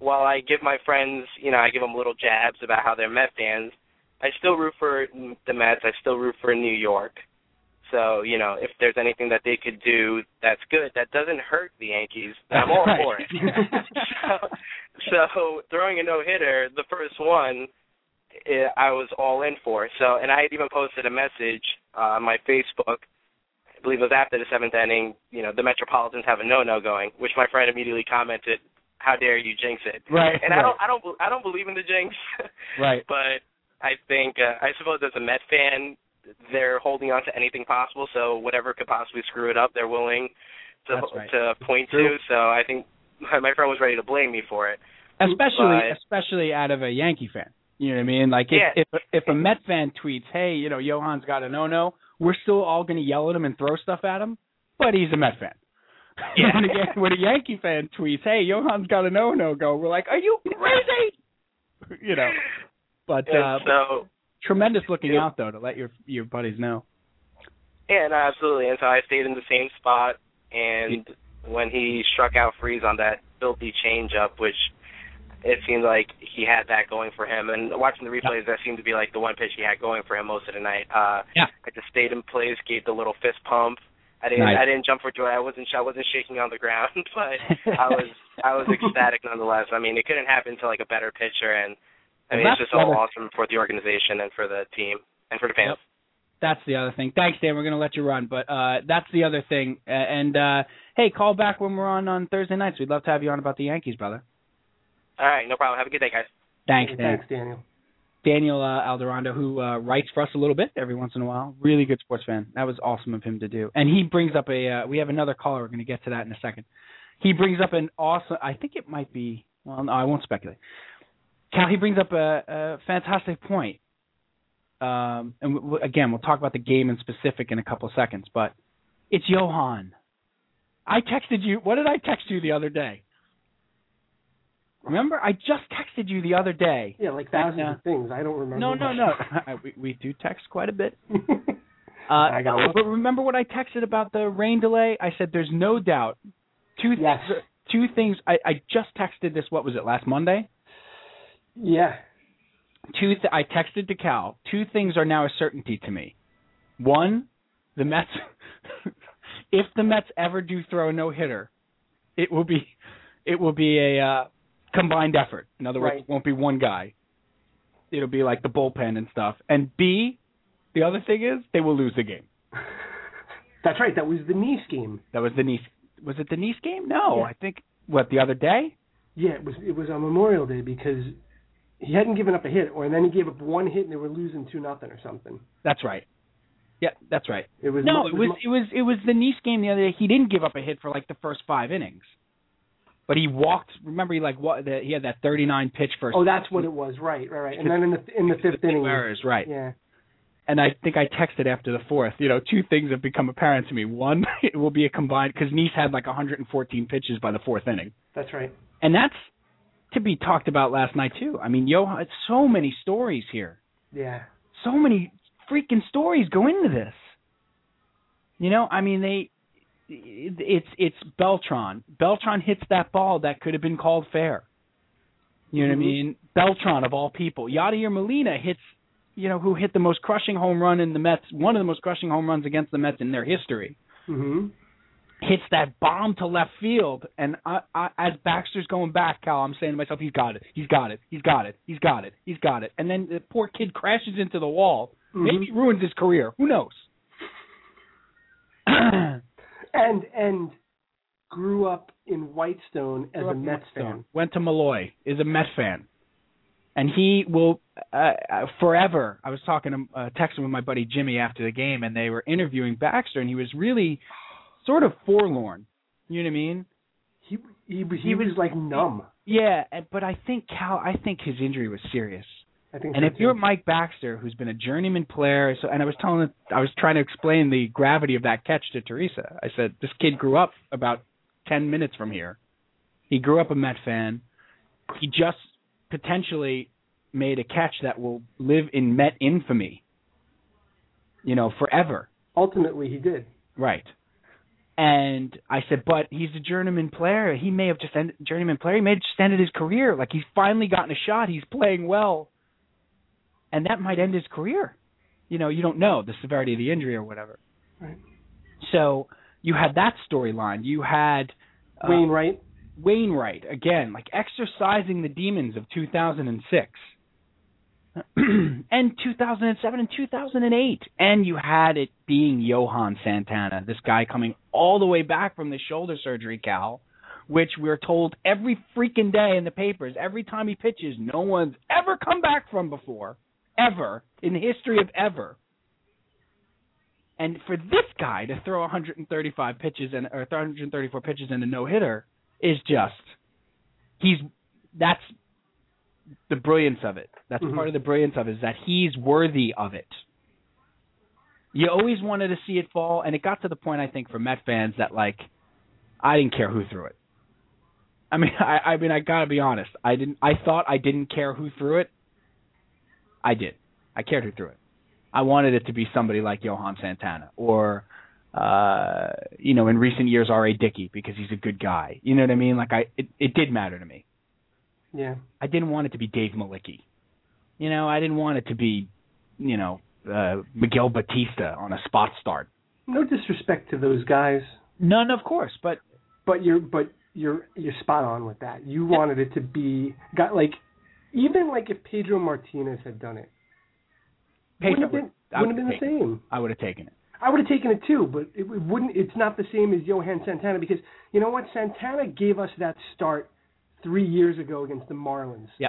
while I give my friends, you know, I give them little jabs about how they're Met fans, I still root for the Mets. I still root for New York. So, you know, if there's anything that they could do that's good, that doesn't hurt the Yankees, *laughs* I'm all Right. for it. so, *laughs* so throwing a no hitter, the first one, eh, I was all in for. So, and I had even posted a message uh, on my Facebook. I believe it was after the seventh inning. You know, the Metropolitans have a no-no going, which my friend immediately commented, "How dare you jinx it?" Right, And right. I don't, I don't, I don't believe in the jinx. Right. *laughs* But I think, uh, I suppose as a Met fan, they're holding on to anything possible. So whatever could possibly screw it up, they're willing to right. to point True. to. So I think my, my friend was ready to blame me for it. especially But- especially out of a Yankee fan. You know what I mean? Like if Yeah. if if a Met fan tweets, "Hey, you know, Johan's got a no-no," we're still all going to yell at him and throw stuff at him, but he's a Met fan. *laughs* Yeah. when, a, when a Yankee fan tweets, "Hey, Johan's got a no-no," go, we're like, "Are you crazy?" *laughs* you know. But uh, so tremendous looking Yeah. out though to let your your buddies know. yeah, no, absolutely. And so I stayed in the same spot. And when he struck out Freese on that filthy changeup, which it seemed like he had that going for him. And watching the replays, that seemed to be like the one pitch he had going for him most of the night. Uh, Yeah. I just stayed in place, gave the little fist pump. I didn't. Nice. I didn't jump for joy. I wasn't. I wasn't shaking on the ground, *laughs* but *laughs* I was. I was ecstatic nonetheless. I mean, it couldn't happen to like a better pitcher, and I Well, mean, it's just all awesome for the organization and for the team and for the fans. Yep. That's the other thing. Thanks, Dan. We're going to let you run, but uh that's the other thing. Uh, and uh hey, call back when we're on on Thursday nights. We'd love to have you on about the Yankees, brother. All right, no problem. Have a good day, guys. Thanks, Dan. Thanks, Daniel. Daniel uh, Alderando, who uh, writes for us a little bit every once in a while. Really good sports fan. That was awesome of him to do. And he brings up a. Uh, we have another caller. We're going to get to that in a second. He brings up an awesome. I think it might be. Well, no, I won't speculate. Cal, he brings up a, a fantastic point. Um, and w- again, we'll talk about the game in specific in a couple of seconds. But it's Johan. I texted you. What did I text you the other day? Remember, I just texted you the other day. Yeah, like thousands Yeah. of things. I don't remember. No, no, no. *laughs* we, we do text quite a bit. *laughs* Uh, I got one. but remember what I texted about the rain delay? I said there's no doubt. Two Yes. things. Two things. I, I just texted this. What was it last Monday? Yeah. Two. Th- I texted to Cal. Two things are now a certainty to me. One, the Mets. *laughs* if the Mets ever do throw a no hitter, it will be, it will be a uh, combined effort. In other words, Right. it won't be one guy. It'll be like the bullpen and stuff. And B, the other thing is they will lose the game. *laughs* That's right. That was the Niese game. That was the Niese. Was it the Niese game? No, Yeah. I think what the other day. Yeah, it was. It was on Memorial Day because he hadn't given up a hit, or and then he gave up one hit and they were losing two nothing or something. That's right. Yeah, that's right. It was No, it was it was it was the Niese game the other day. He didn't give up a hit for like the first five innings, but he walked. Remember, he like what? The, he had that 39 pitch first. Oh, that's what it was. Right, right, right. And then in the in the fifth inning, errors, right? yeah, And I think I texted after the fourth. You know, two things have become apparent to me. One, *laughs* it will be a combined because Niese had like 114 pitches by the fourth inning. that's right. And that's to be talked about last night too. I mean, Johan, it's so many stories here. Yeah, So many freaking stories go into this. You know, I mean, they it's it's Beltran. Beltran hits that ball that could have been called fair. You know what I Mhm. mean? Beltran of all people. Yadier Molina hits, you know, who hit the most crushing home run in the Mets, one of the most crushing home runs against the Mets in their history hmm hits that bomb to left field, and I, I, as Baxter's going back, Cal, I'm saying to myself, he's got it, he's got it, he's got it, he's got it, he's got it, and then the poor kid crashes into the wall, Mm-hmm. maybe ruins his career, who knows? *clears throat* and and grew up in Whitestone as a Mets fan. Went to Malloy, is a Met fan, and he will uh, uh, forever. I was talking to uh, texting with my buddy Jimmy after the game, and they were interviewing Baxter, and he was really sort of forlorn. You know what I mean? He he was He he was- was like numb. Yeah, and- but I think Cal, I think his injury was serious. I think. And so if you're. Mike Baxter, who's been a journeyman player, so and I was telling, I was trying to explain the gravity of that catch to Teresa. I said this kid grew up about ten minutes from here. He grew up a Met fan. He just potentially made a catch that will live in Met infamy. You know, forever. ultimately he did. Right. And I said, but he's a journeyman player. He may have just ended journeyman player. He may have just ended his career. Like he's finally gotten a shot. He's playing well, and that might end his career. You know, you don't know the severity of the injury or whatever. Right. So you had that storyline. You had uh, Wainwright. Wainwright again, like exercising the demons of 2006. *clears throat* and 2007 and 2008 and you had it being Johan Santana this guy coming all the way back from the shoulder surgery Cal which we're told every freaking day in the papers every time he pitches no one's ever come back from before ever in the history of ever. And for this guy to throw 135 pitches and or 134 pitches and a no hitter is just he's that's the brilliance of it. That's Mhm. part of the brilliance of it is that he's worthy of it. You always wanted to see it fall, and it got to the point I think for Met fans that like I didn't care who threw it. I mean, *laughs* I, I mean, I gotta be honest. I didn't. I thought I didn't care who threw it. I did. I cared who threw it. I wanted it to be somebody like Johan Santana or, uh, you know, in recent years R. A. Dickey because he's a good guy. You know what I mean? Like I, it, it did matter to me. Yeah. I didn't want it to be Dave Mlicki. You know, I didn't want it to be, you know, uh, Miguel Batista on a spot start. No disrespect to those guys, None, of course, but but you're but you're you're spot on with that. You wanted it to be got like even like if Pedro Martinez had done it, Pedro wouldn't have been, I wouldn't have been the same. I would have taken it. I would have taken it too, but it wouldn't. It's not the same as Johan Santana because you know what? Santana gave us that start three years ago against the Marlins. Yeah,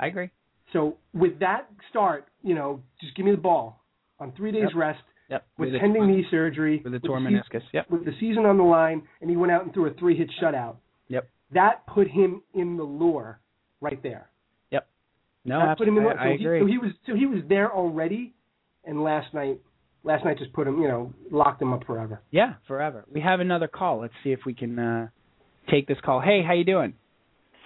I agree. So with that start, you know, just give me the ball on three days Yep. rest Yep. with with pending knee surgery, with the torn meniscus. Yep. with the season on the line, and he went out and threw a three-hit shutout. Yep. That put him in the lure right there. Yep. No, that put him in. absolutely. the I, I so, he, agree. so he was so he was there already, and last night, last night just put him, you know, locked him up forever. Yeah, forever. We have another call. Let's see if we can uh take this call. Hey, how you doing?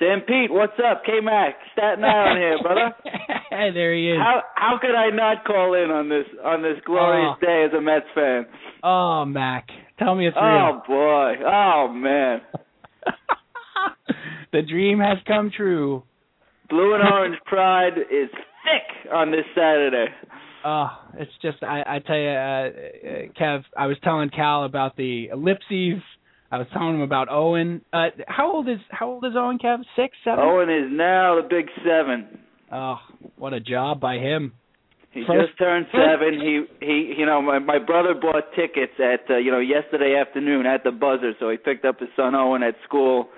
SanPete, what's up? K Mac, Staten Island here, brother. *laughs* hey, there he is. How how could I not call in on this on this glorious Oh. day as a Mets fan? Oh, Mac, tell me it's Oh boy. Oh man. *laughs* the dream has come true. Blue and orange pride is thick on this Saturday. Oh, it's just I, I tell you, uh, uh, Kev. I was telling Cal about the ellipses. I was telling him about Owen. Uh, how old is how old is Owen? Kev, six, seven. Owen is now the big seven. Oh, what a job by him. He First- just turned seven. He he you know my my brother bought tickets at uh, you know yesterday afternoon at the buzzer, so he picked up his son Owen at school.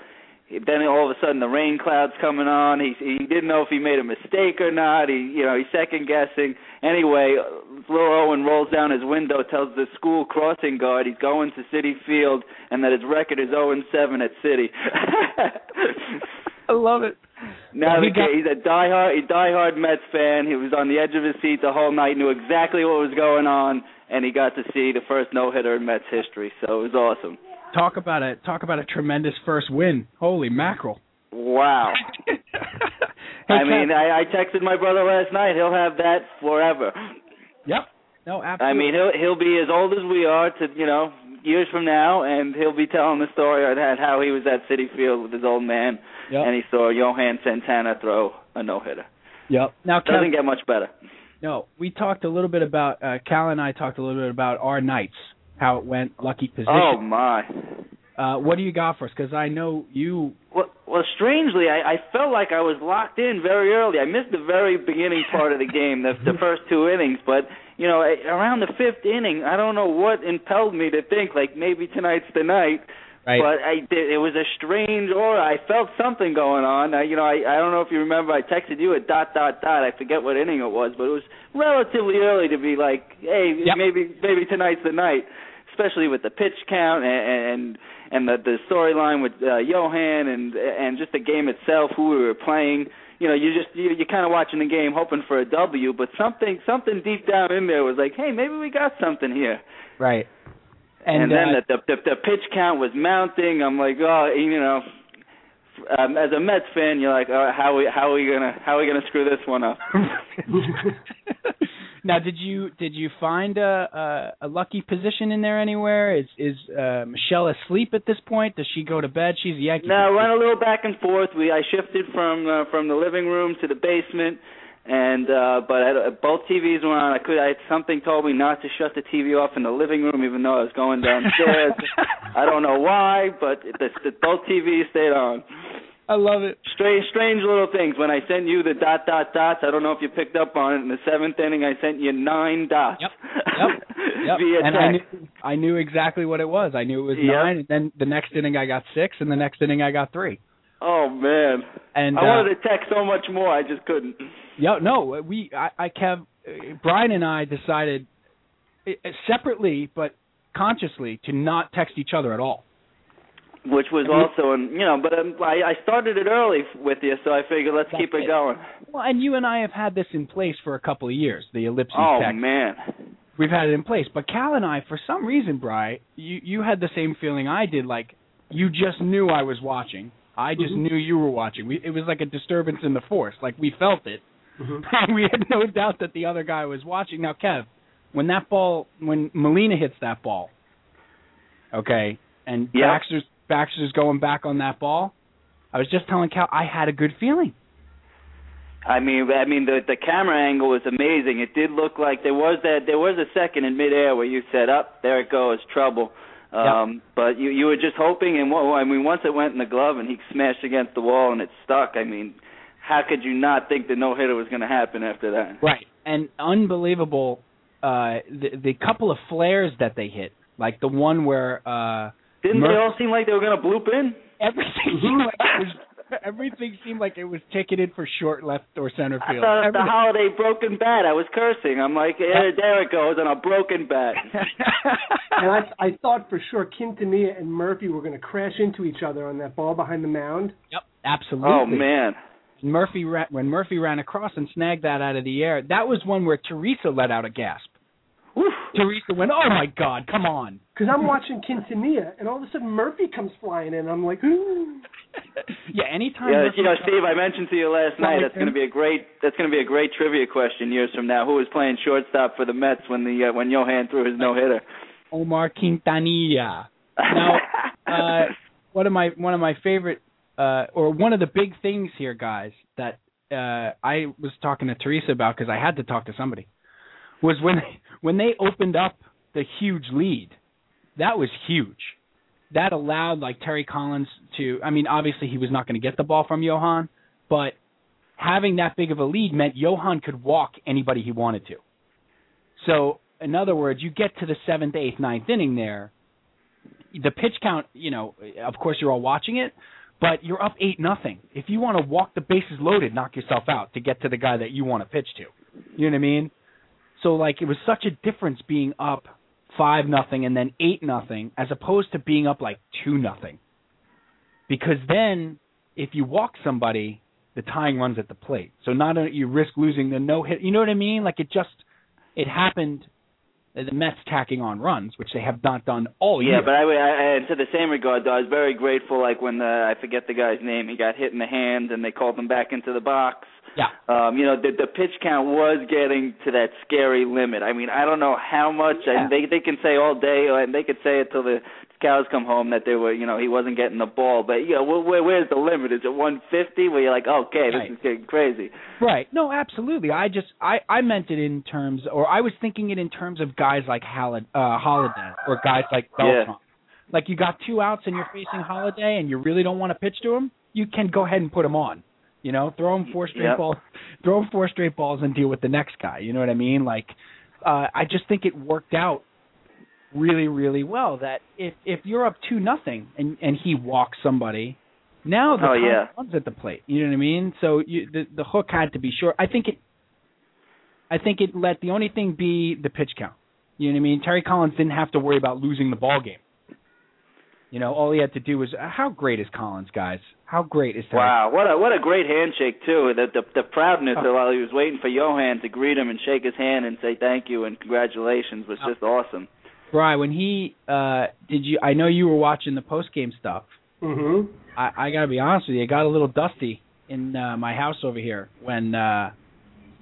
He- Then all of a sudden the rain clouds coming on. He he didn't know if he made a mistake or not. He you know he's second guessing. Anyway, little Owen rolls down his window, tells the school crossing guard he's going to Citi Field and that his record is 0 and 7 at Citi. I love it. Now Well, he the got- kid, he's a diehard, a diehard Mets fan. He was on the edge of his seat the whole night, knew exactly what was going on, and he got to see the first no hitter in Mets history. So it was awesome. Talk about a talk about a tremendous first win. Holy mackerel! Wow. *laughs* Hey, I mean, I, I texted my brother last night. He'll have that forever. yep. No, absolutely. I mean, he'll he'll be as old as we are to you know years from now, and he'll be telling the story of that how he was at Citi Field with his old man, Yep. and he saw Johan Santana throw a no hitter. Yep. Now, Kev, Doesn't get much better. no, we talked a little bit about uh, Cal and I talked a little bit about our nights, how it went, lucky position. Oh my. Uh, what do you got for us? Because I know you. Well, well, strangely, I, I felt like I was locked in very early. I missed the very beginning part of the game, the, the *laughs* first two innings. But you know, around the fifth inning, I don't know what impelled me to think like maybe tonight's the night. Right. But I did, it was a strange aura. I felt something going on. I, you know, I I don't know if you remember. I texted you at dot dot dot. I forget what inning it was, but it was relatively early to be like, hey, Yep. maybe maybe tonight's the night. Especially with the pitch count and and and the the storyline with uh, Johan and and just the game itself, who we were playing. You know, you just you, you're kind of watching the game, hoping for a W, but something something deep down in there was like, hey, maybe we got something here. right. And, And, then uh, the, the the pitch count was mounting. I'm like, oh, you know, um, as a Mets fan, you're like, oh, how we how are we gonna how are we gonna screw this one up? *laughs* *laughs* now, did you did you find a, a a lucky position in there anywhere? Is is uh, Michelle asleep at this point? Does she go to bed? She's a Yankee. No, I went a little back and forth. We I shifted from uh, from the living room to the basement, and uh, but I, both TVs were on. I could I had something told me not to shut the TV off in the living room, even though I was going downstairs. *laughs* I don't know why, but the, the, both TVs stayed on. I love it. Strange, strange little things. When I sent you the dot dot dots, I don't know if you picked up on it. In the seventh inning, I sent you nine dots. Yep. Yep. *laughs* Yep. Via and I knew I knew exactly what it was. I knew it was Yep. nine, and then the next inning I got six, and the next inning I got three. Oh man, And I uh, wanted to text so much more, I just couldn't. Yeah, no, we I, I Kev, uh, Brian and I decided eh, separately but consciously to not text each other at all. Which was also in you know but um, I, I started it early with you so i figured let's That's keep it it. going Well, and you and I have had this in place for a couple of years, the ellipses oh text. man We've had it in place. But Cal and I, for some reason, Bry, you you had the same feeling I did. Like you just knew I was watching. I just Mhm. knew you were watching. We, it was like a disturbance in the force. Like we felt it. Mhm. *laughs* And we had no doubt that the other guy was watching. Now, Kev, when that ball, when Molina hits that ball, okay, and Yeah. Baxter's Baxter's going back on that ball, I was just telling Cal I had a good feeling. I mean, I mean the the camera angle was amazing. It did look like there was that there was a second in midair where you said, "Up there it goes, trouble." Um, But you you were just hoping, and what I mean, once it went in the glove and he smashed against the wall and it stuck. I mean, how could you not think the no hitter was going to happen after that? Right. And unbelievable uh the the couple of flares that they hit. Like the one where uh Didn't they all seem like they were going to bloop in? everything seemed like it was everything seemed like it was ticketed for short left or center field. I field. thought of the Holliday broken bat. I was cursing. I'm like, eh, there it goes on a broken bat. *laughs* And I I thought for sure Quintanilla and Murphy were going to crash into each other on that ball behind the mound. Yep, absolutely. oh man. Murphy ran, when Murphy ran across and snagged that out of the air. That was one where Teresa let out a gasp. Whew. Teresa went, "Oh my God, come on!" Because I'm watching Quintanilla, and all of a sudden Murphy comes flying in. I'm like, Ooh. yeah, anytime. Yeah, Murphy you know, comes- Steve, I mentioned to you last night that's going to be a great that's going to be a great trivia question years from now. Who was playing shortstop for the Mets when the uh, when Johan threw his no hitter? *laughs* Omar Quintanilla. Now, *laughs* uh, one of my one of my favorite uh, or one of the big things here, guys, that uh, I was talking to Teresa about because I had to talk to somebody was when *laughs* when they opened up the huge lead. That was huge. That allowed like Terry Collins to. I mean, obviously he was not going to get the ball from Johan, but having that big of a lead meant Johan could walk anybody he wanted to. So, in other words, you get to the seventh, eighth, ninth inning there. The pitch count, you know, of course you're all watching it, but you're up eight nothing. If you want to walk the bases loaded, knock yourself out to get to the guy that you want to pitch to. You know what I mean? So like it was such a difference being up five nothing and then eight nothing as opposed to being up like two nothing. Because then if you walk somebody, the tying runs at the plate. So not only you risk losing the no hit. You know what I mean? Like it just it happened. uh, The Mets tacking on runs, which they have not done all year. Yeah, but I, I, and to the same regard, though, I was very grateful. Like when the I forget the guy's name, he got hit in the hand, and they called him back into the box. Yeah, Um, you know, the the pitch count was getting to that scary limit. I mean, I don't know how much. Yeah. And they they can say all day, and they could say it till the cows come home that they were, you know, he wasn't getting the ball. But you know, where, where where's the limit? Is it 150? Where you're like, okay, this Right. is getting crazy. Right. No, absolutely. I just I I meant it in terms, or I was thinking it in terms of guys like Holliday, uh, Holliday or guys like Beltran. Yeah. Like you got two outs and you're facing Holliday, and you really don't want to pitch to him. You can go ahead and put him on. You know, throw him four straight Yep. balls, *laughs* throw him four straight balls, and deal with the next guy. You know what I mean? Like, uh, I just think it worked out really, really well. That if if you're up two nothing and and he walks somebody, now the Oh, yeah. runs at the plate. You know what I mean? So you, the the hook had to be short. I think it. I think it let the only thing be the pitch count. You know what I mean? Terry Collins didn't have to worry about losing the ball game. You know, all he had to do was how great is Collins, guys? How great is Terry? Wow, what a what a great handshake too. The the, the proudness Oh. while he was waiting for Johan to greet him and shake his hand and say thank you and congratulations was Oh. just awesome. Brian, when he uh did you I know you were watching the post game stuff. hmm I, I gotta be honest with you, it got a little dusty in uh, my house over here when uh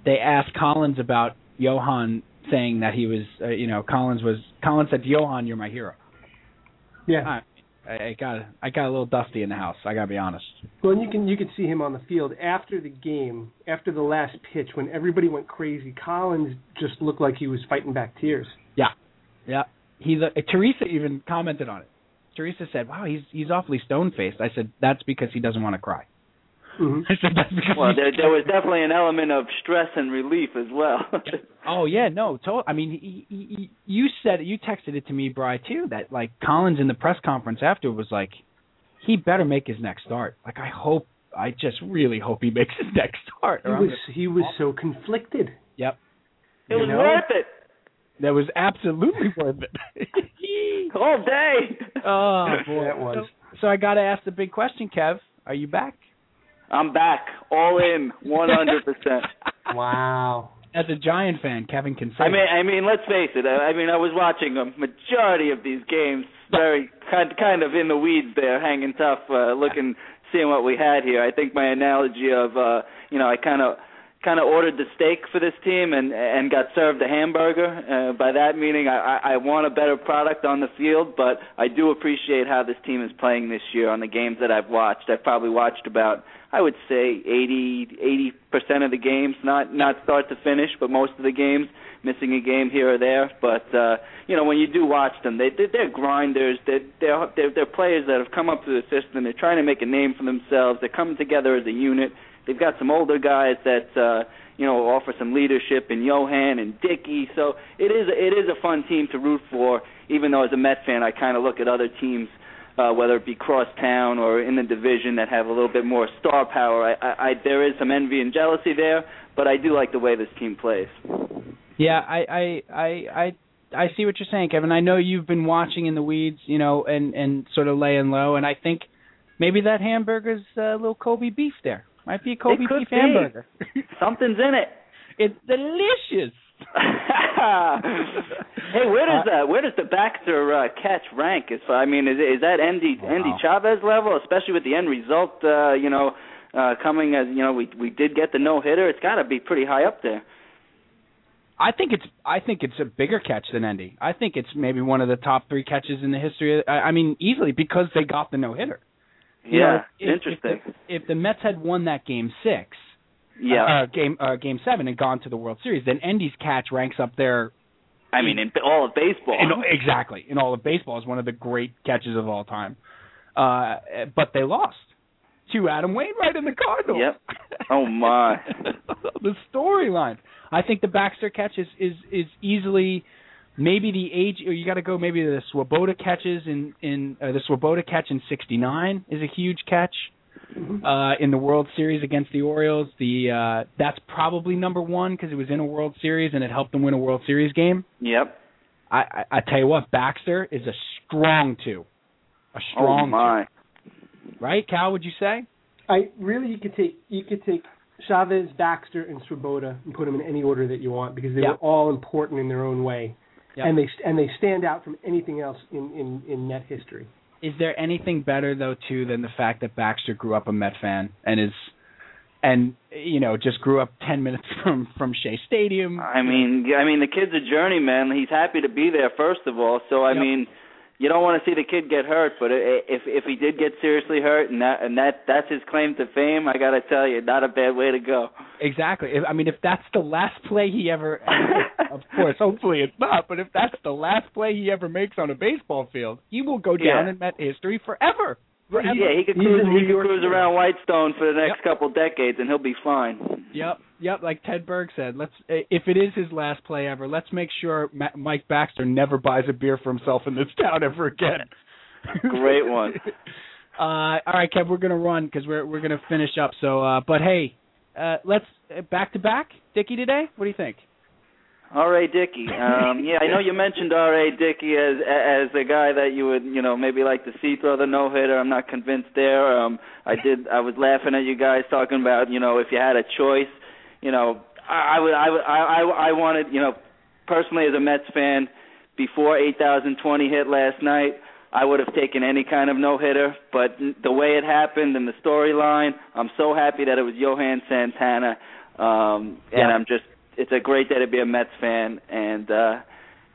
they asked Collins about Johan saying that he was uh, you know, Collins was Collins said to Johan, You're my hero. Yeah. I, I got I got a little dusty in the house, I gotta be honest. Well, and you can you could see him on the field after the game, after the last pitch, when everybody went crazy. Collins just looked like he was fighting back tears. Yeah, yeah. He uh, Teresa even commented on it. Teresa said, "Wow, he's he's awfully stone faced." I said, "That's because he doesn't want to cry." Hmm I said, "That's because." Well, there there was definitely an element of stress and relief as well. *laughs* Oh yeah, no, to- I mean, he, he, he, you said you texted it to me, Bry, too. That like Collins in the press conference after was like, he better make his next start. Like I hope, I just really hope he makes his next start. He was he was so conflicted. Yep. it was know? worth it. That was absolutely worth it. *laughs* All day. oh boy, Yeah, it was. So, so I got to ask the big question, Kev. Are you back? I'm back, all in, 100%. *laughs* Wow. As a Giant fan, Kevin can say. I mean, I mean, let's face it. I I mean, I was watching a majority of these games, very kind, kind of in the weeds there, hanging tough, uh, looking, seeing what we had here. I think my analogy of, uh, you know, I kind of, kind of ordered the steak for this team and and got served a hamburger. Uh, by that meaning, I, I want a better product on the field, but I do appreciate how this team is playing this year on the games that I've watched. I've probably watched about I would say 80 80 percent of the games, not not start to finish, but most of the games, missing a game here or there. But uh, you know, when you do watch them, they they're, grinders. They're, they're they're they're players that have come up through the system. They're trying to make a name for themselves. They're coming together as a unit. They've got some older guys that uh, you know offer some leadership in Johan and Dickey. So it is it is a fun team to root for. Even though as a Met fan, I kind of look at other teams uh, whether it be crosstown or in the division that have a little bit more star power. I, I, I there is some envy and jealousy there, but I do like the way this team plays. Yeah, I, I, I, I, I see what you're saying, Kevin. I know you've been watching in the weeds, you know, and and sort of laying low, and I think maybe that hamburger's a little Kobe beef there. Might be a Kobe beef be. hamburger. *laughs* Something's in it. it's delicious. *laughs* hey, where does Uh, uh, where does the Baxter uh, catch rank? Is I mean, is is that Andy Wow. Endy Chavez level, especially with the end result? Uh, you know, uh, coming as you know, we we did get the no hitter. It's got to be pretty high up there. I think it's I think it's a bigger catch than Endy. I think it's maybe one of the top three catches in the history. Of, I, I mean, easily because they got the no hitter. You Yeah, know, if, interesting. If the, if the Mets had won that game six, yeah, uh, game uh, game seven, and gone to the World Series, then Endy's catch ranks up there. I mean, in all of baseball. In, exactly in all of baseball is one of the great catches of all time. Uh, but they lost to Adam Wainwright in the Cardinals. Yep. Oh, my. *laughs* the storyline. I think the Baxter catch is is is easily maybe the age or you got to go maybe the Swoboda catches in in uh, the Swoboda catch in 69 is a huge catch uh in the World Series against the Orioles. The uh that's probably number 1 because it was in a World Series and it helped them win a World Series game. Yep. I I, I tell you what, Baxter is a strong 2. A Oh strong my. two, right? Cal, would you say? I really you could take you could take Chavez, Baxter, and Swoboda and put them in any order that you want because they Yeah. were all important in their own way, Yeah. and they and they stand out from anything else in in in Met history. Is there anything better though too than the fact that Baxter grew up a Met fan and is and you know just grew up 10 minutes *laughs* from from Shea Stadium? I mean, I mean, the kid's a journeyman. He's happy to be there, first of all. So I Yep. mean, you don't want to see the kid get hurt. But i- if if he did get seriously hurt, and that and that that's his claim to fame, I got to tell you, not a bad way to go. Exactly. If, I mean, if that's the last play he ever, *laughs* of course, hopefully it's not. But if that's the last play he ever makes on a baseball field, he will go down Yeah. in Met history forever. Forever. Yeah, he could cruise, he could cruise around Whitestone for the next Yep. couple decades, and he'll be fine. Yep, yep. Like Ted Berg said, let's if it is his last play ever, let's make sure Ma- Mike Baxter never buys a beer for himself in this town ever again. *laughs* Great one. *laughs* Uh, all right, Kev, we're gonna run because we're we're gonna finish up. So, uh, but hey, uh, let's uh, back to back, Dickey today. What do you think? R.A. Dickey. Um, *laughs* yeah, I know you mentioned R.A. Dickey as as a guy that you would, you know, maybe like to see throw the no hitter. I'm not convinced there. Um, I did. I was laughing at you guys talking about, you know, if you had a choice, you know, I, I would, I would, I, I, I wanted, you know, personally as a Mets fan, before 8,020 hit last night, I would have taken any kind of no hitter. But the way it happened and the storyline, I'm so happy that it was Johan Santana. Um, and Yeah. I'm just it's a great day to be a Mets fan, and uh,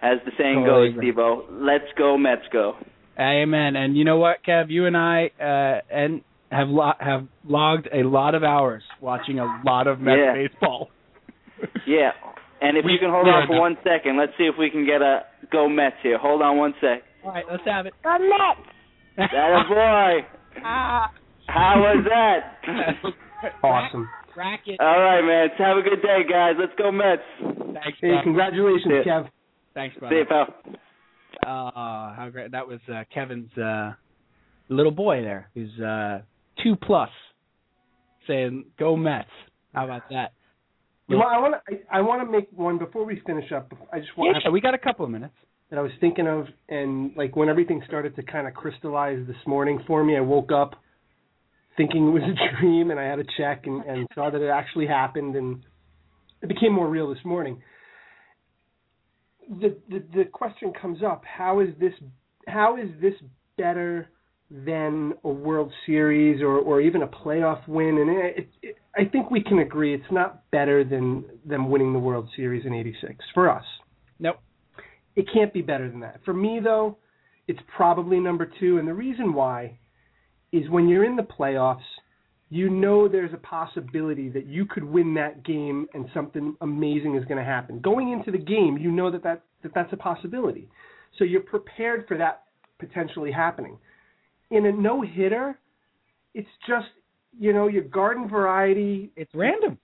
as the saying Totally goes, agree. Steve-O, let's go Mets go. Amen. And you know what, Kev? You and I uh, and have lo- have logged a lot of hours watching a lot of Mets Yeah. baseball. *laughs* Yeah, and if We- you can hold we on for not- one second, let's see if we can get a go Mets here. Hold on one sec. All right, let's have it. Go Mets. That a boy. *laughs* ah. How was that? *laughs* Awesome. Racket. All right, man. Have a good day, guys. Let's go Mets. Thanks, Hey, brother. congratulations, Yeah. Kev. Thanks, See you, brother. pal. Oh, how great! That was uh, Kevin's uh, little boy there, who's uh, two plus, saying "Go Mets." How about that? You know, I want to. I, I want to make one before we finish up. I just want. Yeah, sure. we got a couple of minutes. That I was thinking of, and like when everything started to kind of crystallize this morning for me, I woke up thinking it was a *laughs* dream, and I had to check and, and saw that it actually happened, and it became more real this morning. The, the the question comes up: How is this? How is this better than a World Series or or even a playoff win? And it, it, I think we can agree it's not better than than winning the World Series in '86 for us. Nope. It can't be better than that. For me though, it's probably number two, and the reason why is when you're in the playoffs, you know there's a possibility that you could win that game and something amazing is going to happen. Going into the game, you know that, that, that that's a possibility. So you're prepared for that potentially happening. In a no hitter, it's just, you know, your garden variety. It's random.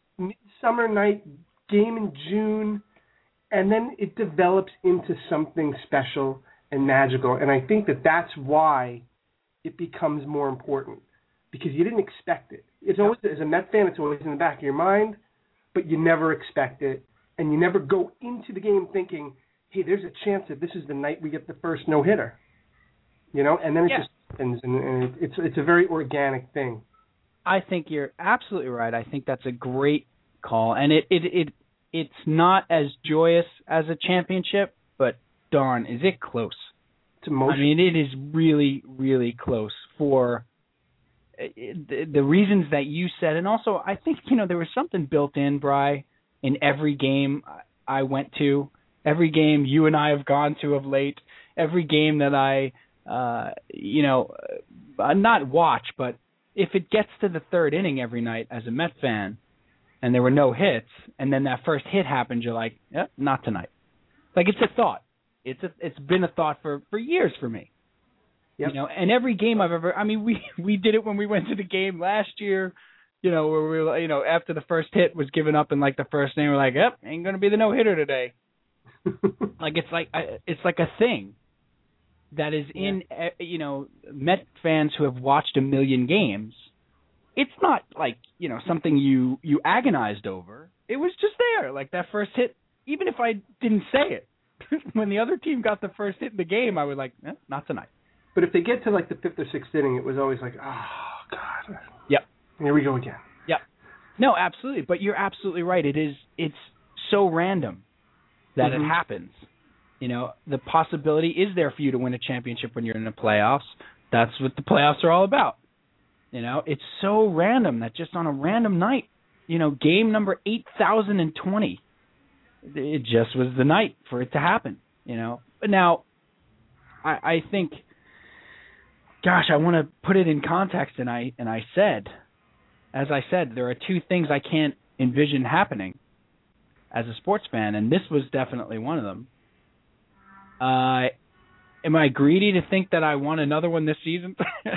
Summer night game in June, and then it develops into something special and magical. And I think that that's why it becomes more important because you didn't expect it. It's always as a Met fan, it's always in the back of your mind, but you never expect it, and you never go into the game thinking, "Hey, there's a chance that this is the night we get the first no hitter," you know, and then it yeah. just happens, and, and it's it's a very organic thing. I think you're absolutely right. I think that's a great call, and it it it it's not as joyous as a championship, but darn, is it close? It's emotional. I mean, it is really, really close for uh, the, the reasons that you said, and also I think you know there was something built in, Bry, in every game I went to, every game you and I have gone to of late, every game that I, uh, you know, uh, not watch, but if it gets to the third inning every night as a Met fan, and there were no hits, and then that first hit happened, you're like, eh, not tonight. Like it's a thought. It's a, it's been a thought for for years for me. Yep. You know, and every game I've ever I mean *laughs* we we did it when we went to the game last year, you know, where we were you know, after the first hit was given up in like the first inning, we're like, Yep, ain't gonna be the no hitter today. *laughs* like it's like it's like a thing that is in yeah. Eh, you know, Met fans who have watched a million games. It's not like, you know, something you you agonized over. It was just there. Like that first hit even if I didn't say it, *laughs* when the other team got the first hit in the game, I was like, eh, not tonight. But if they get to like the fifth or sixth inning, it was always like, oh god. Yep. Here we go again. Yep. No, absolutely. But you're absolutely right. It is. It's so random that mm-hmm. it happens. You know, the possibility is there for you to win a championship when you're in the playoffs. That's what the playoffs are all about. You know, it's so random that just on a random night, you know, game number eight thousand and twenty it just was the night for it to happen, you know. But now, I, I think, gosh, I want to put it in context, and I and I said, as I said, there are two things I can't envision happening as a sports fan, and this was definitely one of them. Uh, am I greedy to think that I want another one this season?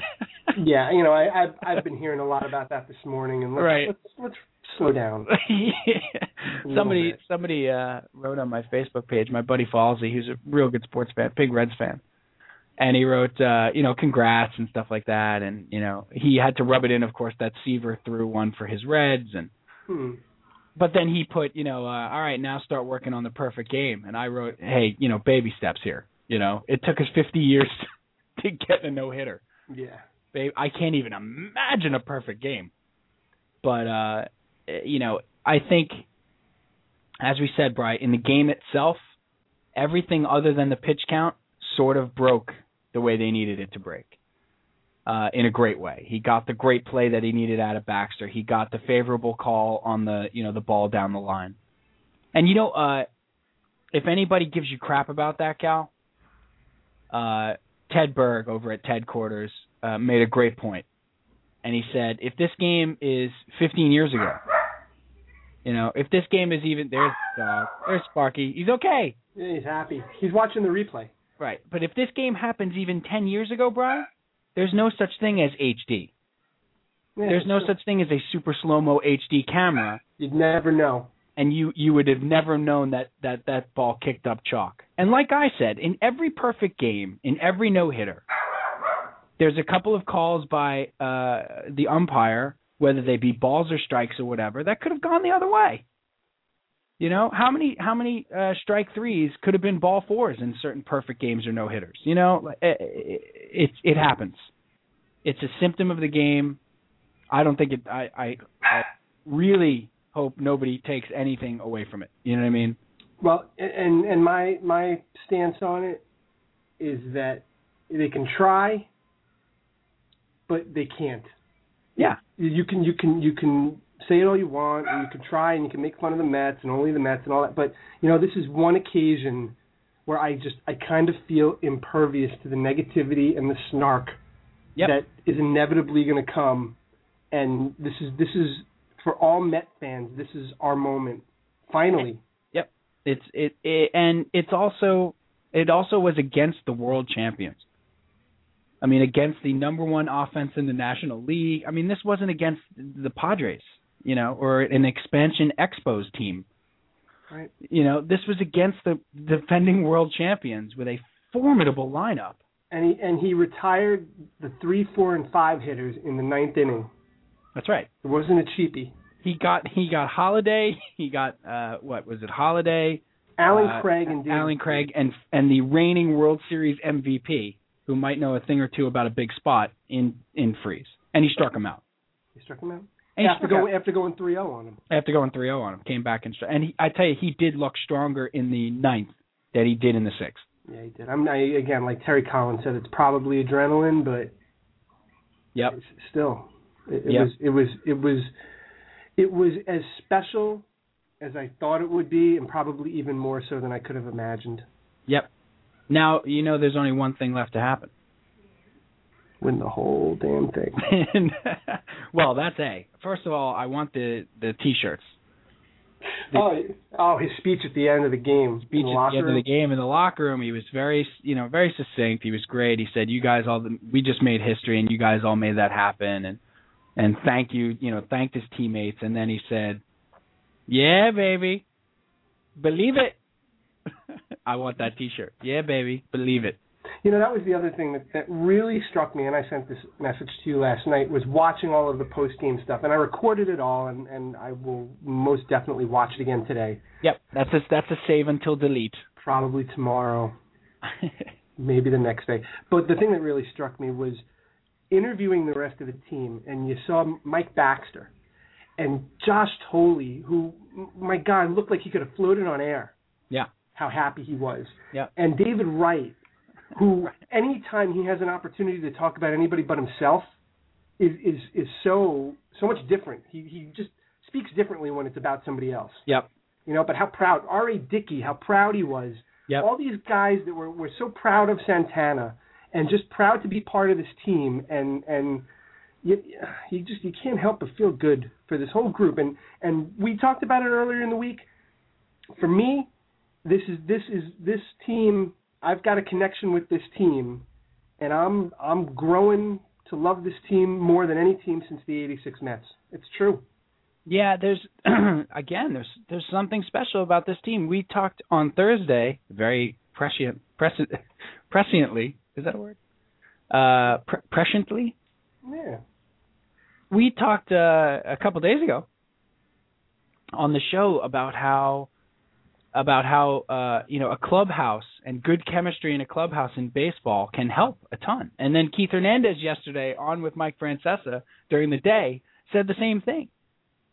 *laughs* yeah, you know, I, I've I've been hearing a lot about that this morning, and let's, right. let's, let's slow down. *laughs* yeah. Somebody somebody uh wrote on my Facebook page, my buddy Falsey, who's a real good sports fan, big Reds fan. And he wrote uh, you know, congrats and stuff like that and, you know, he had to rub it in of course that Seaver threw one for his Reds and hmm. but then he put, you know, uh, all right, now start working on the perfect game. And I wrote, hey, you know, baby steps here. You know, it took us 50 years *laughs* to get a no hitter. Yeah. Babe, I can't even imagine a perfect game. But uh you know, I think, as we said, Bry, in the game itself, everything other than the pitch count sort of broke the way they needed it to break. Uh, in a great way. He got the great play that he needed out of Baxter. He got the favorable call on the you know the ball down the line. And you know, uh, if anybody gives you crap about that, Cal, uh, Ted Berg over at Ted Quarters uh, made a great point and he said, if this game is 15 years ago, you know, if this game is even there's dog, there's Sparky, he's okay. Yeah, he's happy. He's watching the replay. Right, but if this game happens even 10 years ago, Brian, there's no such thing as HD. Yeah, there's no true. such thing as a super slow mo HD camera, You'd never know. and you you would have never known that that that ball kicked up chalk. And like I said, in every perfect game, in every no hitter, there's a couple of calls by uh, the umpire, whether they be balls or strikes or whatever, that could have gone the other way. You know how many how many uh, strike threes could have been ball fours in certain perfect games or no hitters. You know, it, it it it happens. It's a symptom of the game. I don't think it. I I, I really hope nobody takes anything away from it. You know what I mean? Well, and and my my stance on it is that they can try, but they can't. Yeah. You can you can you can say it all you want, and you can try, and you can make fun of the Mets and only the Mets and all that. But you know, this is one occasion where I just I kind of feel impervious to the negativity and the snark Yep. that is inevitably going to come. And this is this is for all Met fans. This is our moment. Finally, Yep. It's it, it and it's also it also was against the world champions. I mean, against the number one offense in the National League. I mean, this wasn't against the Padres, you know, or an expansion Expos team. Right. You know, this was against the defending world champions with a formidable lineup. and he and he retired the three, four, and five hitters in the ninth inning. That's right. It wasn't a cheapie. He got he got Holliday. He got uh what was it? Holliday, Allen Uh, Craig and David Allen Craig, and and the reigning World Series MVP, who might know a thing or two about a big spot in in Freese, and he struck him out. He struck him out And after struck out. going after going 3-0 on him. after going 3-0 on him, came back and. And he, I tell you, he did look stronger in the ninth than he did in the sixth. Yeah, he did. I'm I, again like Terry Collins said, it's probably adrenaline, but Yep. still, it, it Yep. was it was it was it was as special as I thought it would be, and probably even more so than I could have imagined. Yep. Now you know there's only one thing left to happen. Win the whole damn thing. *laughs* And, well, that's a. First of all, I want the the t-shirts. The- Oh, oh, his speech at the end of the game. speech the at the end of the game in the locker room. He was very, you know, very succinct. He was great. He said, "You guys all, we just made history, and you guys all made that happen." And and thank you, you know, thanked his teammates. And then he said, "Yeah, baby, believe it." *laughs* I want that T-shirt. Yeah, baby, believe it. You know, that was the other thing that, that really struck me, and I sent this message to you last night, was watching all of the post game stuff. And I recorded it all, and, and I will most definitely watch it again today, Yep, that's a that's a save until delete. probably tomorrow, *laughs* maybe the next day. But the thing that really struck me was interviewing the rest of the team, and you saw Mike Baxter and Josh Thole, who, m- my God, looked like he could have floated on air. Yeah. How happy he was. Yeah. And David Wright, who anytime he has an opportunity to talk about anybody but himself, is is is so so much different. He he just speaks differently when it's about somebody else. Yep. You know, but how proud R.A. Dickey, how proud he was. Yep. All these guys that were were so proud of Santana and just proud to be part of this team and and you, you just you can't help but feel good for this whole group and and we talked about it earlier in the week. For me, this is this is this team. I've got a connection with this team, and I'm I'm growing to love this team more than any team since the '86 Mets. It's true. Yeah, there's *clears throat* again, there's there's something special about this team. We talked on Thursday, very prescient, prescient, *laughs* presciently. Is that a word? Uh, pre- presciently. Yeah. We talked uh, a couple days ago on the show about how about how uh, you know a clubhouse and good chemistry in a clubhouse in baseball can help a ton. And then Keith Hernandez yesterday on with Mike Francesa during the day said the same thing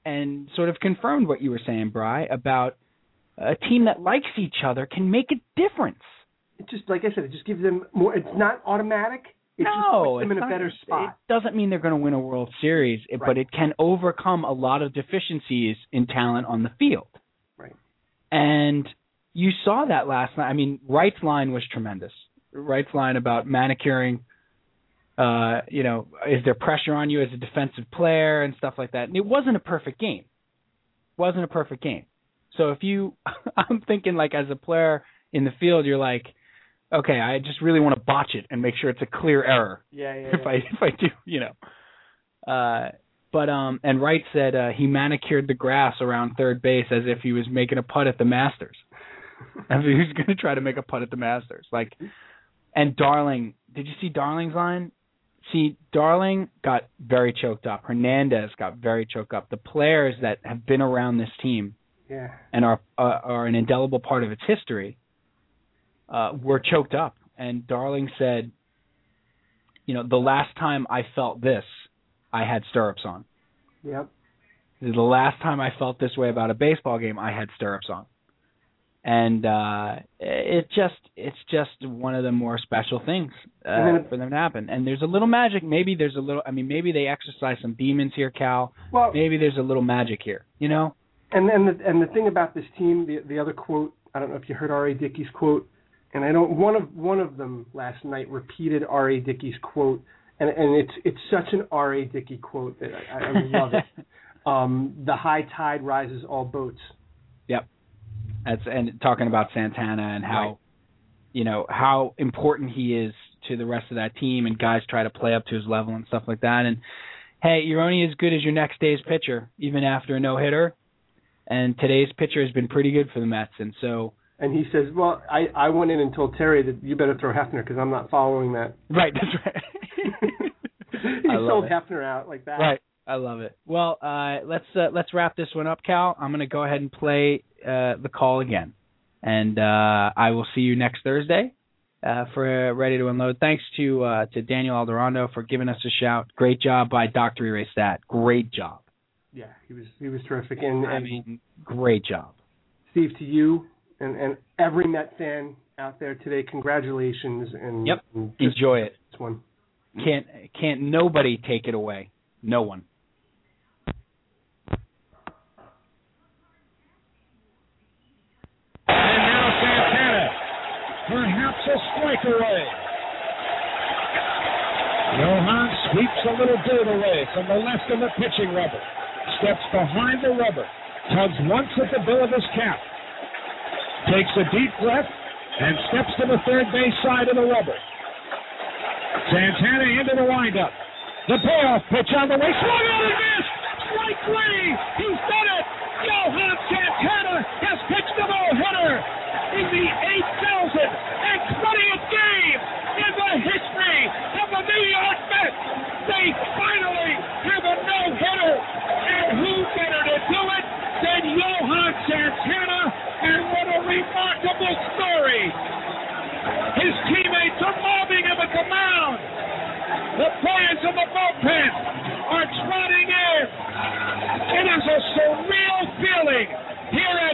and sort of confirmed what you were saying, Bry, about a team that likes each other can make a difference. It just like I said, it just gives them more. It's not automatic. It no, just puts them in a not- better spot. It doesn't mean they're going to win a World Series, it- but it can overcome a lot of deficiencies in talent on the field. And you saw that last night. I mean, Wright's line was tremendous. Wright's line about manicuring, uh, you know, is there pressure on you as a defensive player and stuff like that. And it wasn't a perfect game. It wasn't a perfect game. So if you, *laughs* I'm thinking like as a player in the field, you're like, okay, I just really want to botch it and make sure it's a clear error yeah, yeah. *laughs* if I if I do, you know. Uh but um and Wright said uh he manicured the grass around third base as if he was making a putt at the Masters. *laughs* as if he was going to try to make a putt at the Masters. Like and Darling, did you see Darling's line? See, Darling got very choked up. Hernandez got very choked up. The players that have been around this team Yeah. and are uh, are an indelible part of its history, uh, were choked up. And Darling said, you know, the last time I felt this, I had stirrups on. Yep. The last time I felt this way about a baseball game, I had stirrups on. And uh it just it's just one of the more special things uh, for them to happen. And there's a little magic. Maybe there's a little. I mean, maybe they exercise some demons here, Cal. Well, Maybe there's a little magic here. You know? and and the and the thing about this team, the the other quote, I don't know if you heard R.A. Dickey's quote, and I don't one of one of them last night repeated R.A. Dickey's quote, and and it's it's such an R.A. Dickey quote that I, I love it. *laughs* Um, the high tide rises all boats. Yep. That's and talking about Santana and how Right. you know how important he is to the rest of that team and guys try to play up to his level and stuff like that. And hey, you're only as good as your next day's pitcher, even after a no hitter. And today's pitcher has been pretty good for the Mets, and so And he says, "Well, I I went in and told Terry that you better throw Hefner because I'm not following that." right, that's right. *laughs* he I love sold it. Hefner out like that. Right. I love it. Well, uh, let's uh, let's wrap this one up, Cal. I'm going to go ahead and play uh, the call again, and uh, I will see you next Thursday uh, for uh, Ready to Unload. Thanks to uh, to Daniel Alderando for giving us a shout. Great job by Doctor Erase That. Great job. Yeah, he was he was terrific. And, I mean, great job. Steve, to you and and every Met fan out there today, congratulations and, Yep. and Enjoy it. this one. Can't can't nobody take it away. No one. And now Santana. Perhaps a strike away. Johan sweeps a little dirt away from the left of the pitching rubber. Steps behind the rubber. Tugs once at the bill of his cap. Takes a deep breath and steps to the third base side of the rubber. Santana into the windup. The payoff pitch on the way. Swung on and missed. Strike three. He's done it. Johan Santana has pitched a no-hitter in the 8,000th and 20th game in the history of the New York Mets. They finally have a no-hitter, and who better to do it than Johan Santana? And what a remarkable story! His teammates are mobbing him at the mound. The players in the bullpen are trotting in. It is a surreal feeling here